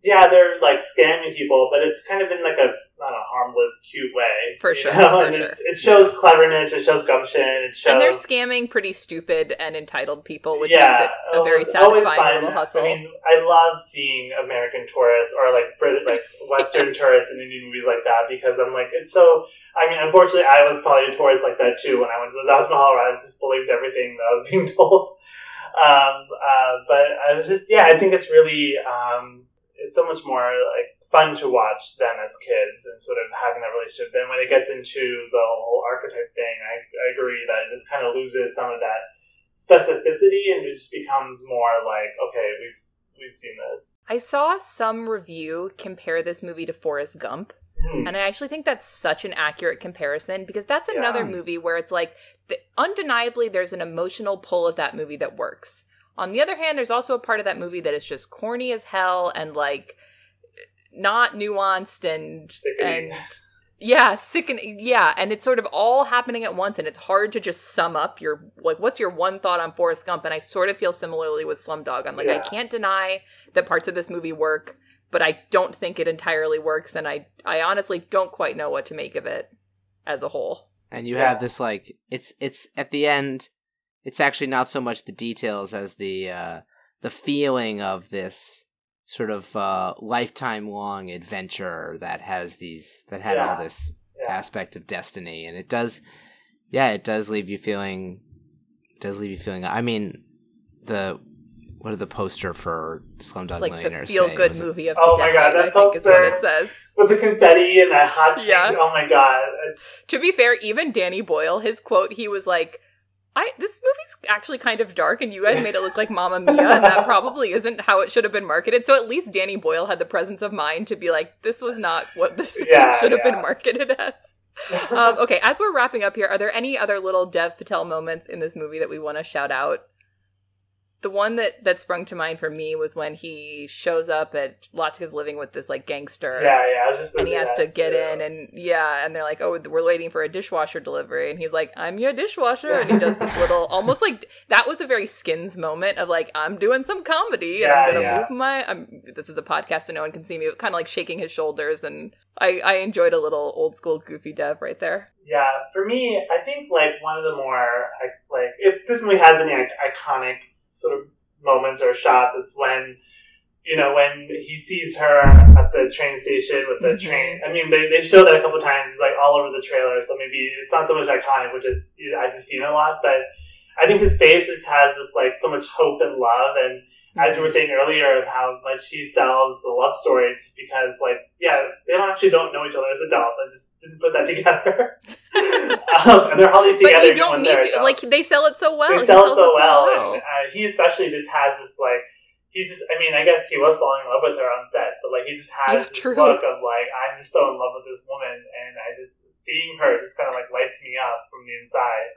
yeah they're like scamming people but it's kind of in like a not a harmless cute way For sure, for sure. it shows cleverness it shows gumption it shows And they're scamming pretty stupid and entitled people, which yeah, makes it a very satisfying little hustle. I mean, I love seeing American tourists or like Brit- like [laughs] Western tourists in Indian movies like that because I'm like, it's so. I mean, unfortunately, I was probably a tourist like that too when I went to the Taj Mahal. I just believed everything that I was [laughs] being told. Um, uh, but I was just, yeah, I think it's really, um, it's so much more like fun to watch them as kids and sort of having that relationship. Then when it gets into the whole archetype thing, I, I agree that it just kind of loses some of that specificity and it just becomes more like, okay, we've we've seen this. I saw some review compare this movie to Forrest Gump. Hmm. And I actually think that's such an accurate comparison because that's Yeah. another movie where it's like the, undeniably there's an emotional pull of that movie that works. On the other hand, there's also a part of that movie that is just corny as hell and like not nuanced and Sickening. and yeah, sickening. Yeah, and it's sort of all happening at once, and it's hard to just sum up your like what's your one thought on Forrest Gump. And I sort of feel similarly with Slumdog. I'm like, I can't deny that parts of this movie work, but I don't think it entirely works, and I I honestly don't quite know what to make of it as a whole. and you Yeah. have this like it's it's at the end it's actually not so much the details as the uh the feeling of this sort of uh lifetime long adventure that has these that had all this Yeah. aspect of destiny and it does yeah it does leave you feeling does leave you feeling i mean the what did the poster for Slumdog It's like Millionaire the feel good Was it- movie of Oh the my. God, that I think is what poster. it says. With the confetti and that hot thing. Oh my god. To be fair, even Danny Boyle, his quote, he was like, I this movie's actually kind of dark and you guys made it look like Mamma Mia and that probably isn't how it should have been marketed. So at least Danny Boyle had the presence of mind to be like, this was not what this [laughs] Yeah, should have been marketed as. Um, okay, as we're wrapping up here, are there any other little Dev Patel moments in this movie that we want to shout out? The one that that sprung to mind for me was when he shows up at Latika's living with this like gangster yeah, yeah. I was just and he has to get too. in and yeah and they're like oh we're waiting for a dishwasher delivery and he's like i'm your dishwasher and he does this [laughs] little almost like that was a very skins moment of like i'm doing some comedy and i'm gonna yeah. move my i'm this is a podcast so no one can see me kind of like shaking his shoulders and i i enjoyed a little old school goofy dev right there Yeah, for me, I think like one of the more I- like if this movie has any iconic sort of moments or shots, it's when you know when he sees her at the train station with the Mhm. train. I mean, they, they show that a couple times. It's like all over the trailer, so maybe it's not so much iconic, which is you know, I've just seen it a lot, but I think his face just has this like so much hope and love and as we were saying earlier of how much she sells the love story just because like yeah they don't actually don't know each other as adults. I just didn't put that [laughs] together. [laughs] Um, and they're hardly but together you don't need to adults. like they sell it so well. They He sell it so well, and uh, he especially just has this like he just i mean i guess he was falling in love with her on set but like he just has Yeah, this true. look of like i'm just so in love with this woman and i just seeing her just kind of like lights me up from the inside.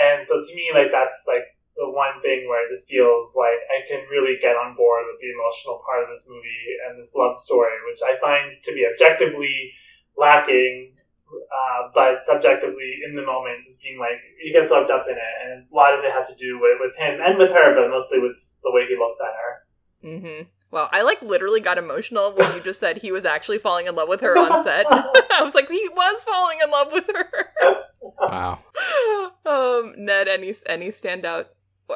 And so to me like that's like the one thing where it just feels like I can really get on board with the emotional part of this movie and this love story, which I find to be objectively lacking, uh, but subjectively in the moment, just being like you get swept up in it, and a lot of it has to do with, with him and with her, but mostly with the way he looks at her. Mm-hmm. Well, I like literally got emotional when you just said he was actually falling in love with her on set. [laughs] [laughs] I was like, he was falling in love with her. wow [laughs] um, Ned, any any standout?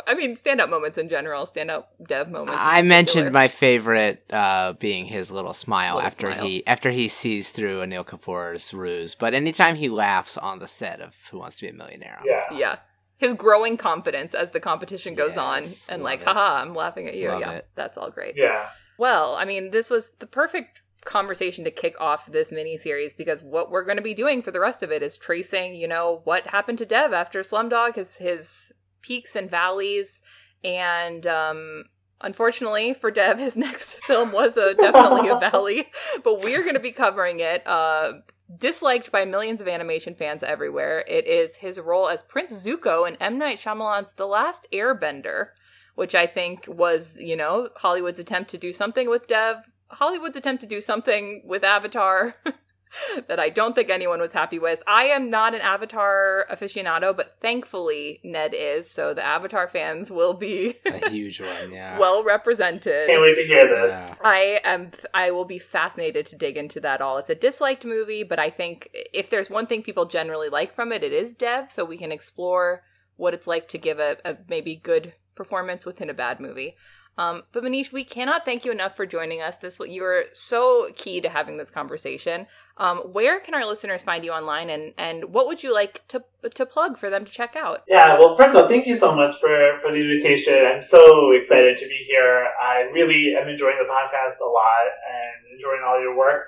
I mean, standout moments in general, standout dev moments. I mentioned my favorite uh, being his little smile Little after smile. he after he sees through Anil Kapoor's ruse. But anytime he laughs on the set of Who Wants to Be a Millionaire, Yeah. yeah. His growing confidence as the competition goes Yes, on, and like, it. haha, I'm laughing at you. Love yeah, it. that's all great. Yeah. Well, I mean, this was the perfect conversation to kick off this mini series because what we're going to be doing for the rest of it is tracing, you know, what happened to Dev after Slumdog, his his peaks and valleys, and um, unfortunately for Dev, his [laughs] next film was a definitely a [laughs] valley, but we're going to be covering it. Uh, disliked by millions of animation fans everywhere. It is his role as Prince Zuko in M Night Shyamalan's The Last Airbender which I think was, you know, Hollywood's attempt to do something with Dev, Hollywood's attempt to do something with Avatar [laughs] [laughs] that I don't think anyone was happy with. I am not an Avatar aficionado, but thankfully Ned is, so the Avatar fans will be a [laughs] huge one, yeah. well represented. Can't wait to hear this. Yeah. I am I will be fascinated to dig into that all. It's a disliked movie, but I think if there's one thing people generally like from it, it is Dev, so we can explore what it's like to give a, a maybe good performance within a bad movie. Um, but Manish, we cannot thank you enough for joining us. This you are so key to having this conversation. Um, where can our listeners find you online, and and what would you like to to plug for them to check out? Yeah, well, first of all, thank you so much for for the invitation. I'm so excited to be here. I really am enjoying the podcast a lot and enjoying all your work.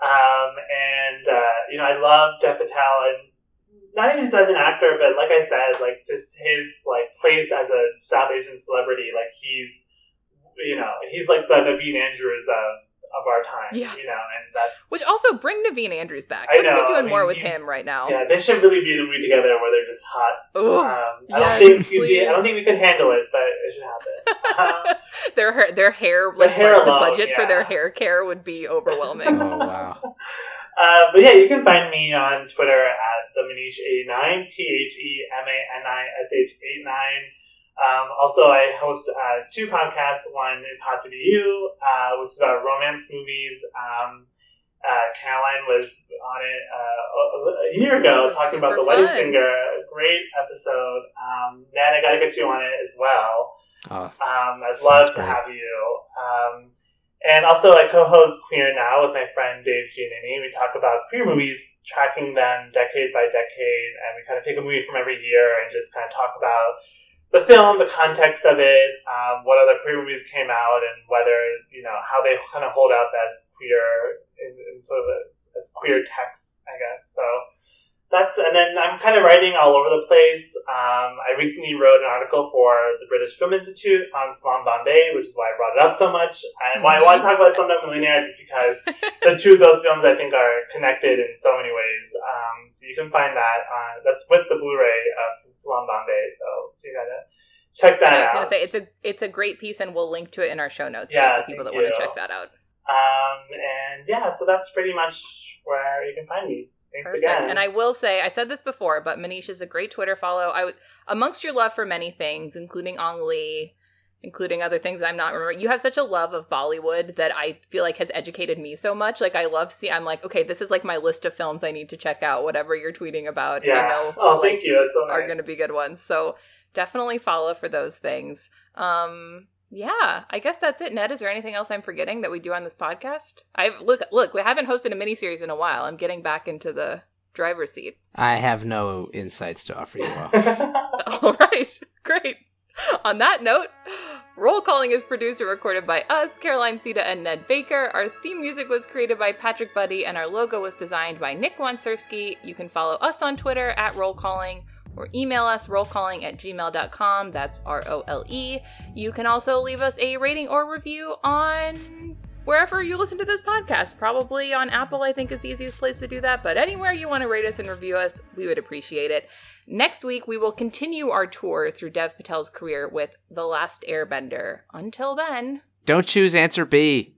Um, and uh, you know, I love Dev Patel and not even just as an actor, but like I said, like just his like place as a South Asian celebrity. Like he's, you know, he's like the Naveen Andrews of of our time. Yeah. you know, and that's Which also bring Naveen Andrews back. I Let's know, be doing I mean, more with him right now. yeah. They should really be in a movie together where they're just hot. Ooh. Um, I yes, don't think be, I don't think we could handle it, but it should happen. Um, [laughs] their hair, their hair, like hair bu- the alone, budget for their hair care would be overwhelming. Oh wow. [laughs] Uh, but yeah, you can find me on Twitter at the Manish89, T H E M A N I S H 89. Um, also, I host uh, two podcasts. One is Hot to Be You, uh, which is about romance movies. Um, uh, Caroline was on it uh, a- a year ago That's talking about super The Wedding fun. Singer. Great episode. Um, then I got to get you on it as well. Oh, Um, I'd Sounds love to have you. Um, and also, I co-host Queer Now with my friend Dave Giannini. We talk about queer movies, tracking them decade by decade, and we kind of pick a movie from every year and just kind of talk about the film, the context of it, um, what other queer movies came out, and whether you know how they kind of hold up as queer in, in sort of as, as queer texts, I guess. So that's and then I'm kind of writing all over the place. Um, I recently wrote an article for the British Film Institute on Salam Bombay, which is why I brought it up so much. And why I want to talk about Slumdog Millionaire is because [laughs] the two of those films I think are connected in so many ways. Um, so you can find that on that's with the Blu-ray of Salam Bombay. So you gotta check that And I was out. gonna say it's a it's a great piece, and we'll link to it in our show notes Yeah, for people that want to check that out. Um, and yeah, so that's pretty much where you can find me. Thanks Perfect. again. And I will say, I said this before, but Manish is a great Twitter follow. I would, amongst your love for many things, including Ang Lee, including other things I'm not remembering. You have such a love of Bollywood that I feel like has educated me so much. Like I love see, I'm like, okay, this is like my list of films I need to check out. Whatever you're tweeting about, yeah. Know. [laughs] oh, like, thank you. That's so Are going to be good ones. So definitely follow for those things. Um, yeah, I guess that's it. Ned, is there anything else I'm forgetting that we do on this podcast? I've look, look, we haven't hosted a miniseries in a while. I'm getting back into the driver's seat. I have no insights to offer you all. [laughs] [laughs] All right, great. On that note, Role Calling is produced and recorded by us, Caroline Siede and Ned Baker. Our theme music was created by Patrick Buddy, and our logo was designed by Nick Wansurski. You can follow us on Twitter at Role Calling or email us rolecalling at gmail.com. That's R O L E. You can also leave us a rating or review on wherever you listen to this podcast. Probably on Apple, I think, is the easiest place to do that. But anywhere you want to rate us and review us, we would appreciate it. Next week, we will continue our tour through Dev Patel's career with The Last Airbender. Until then, Don't choose answer B.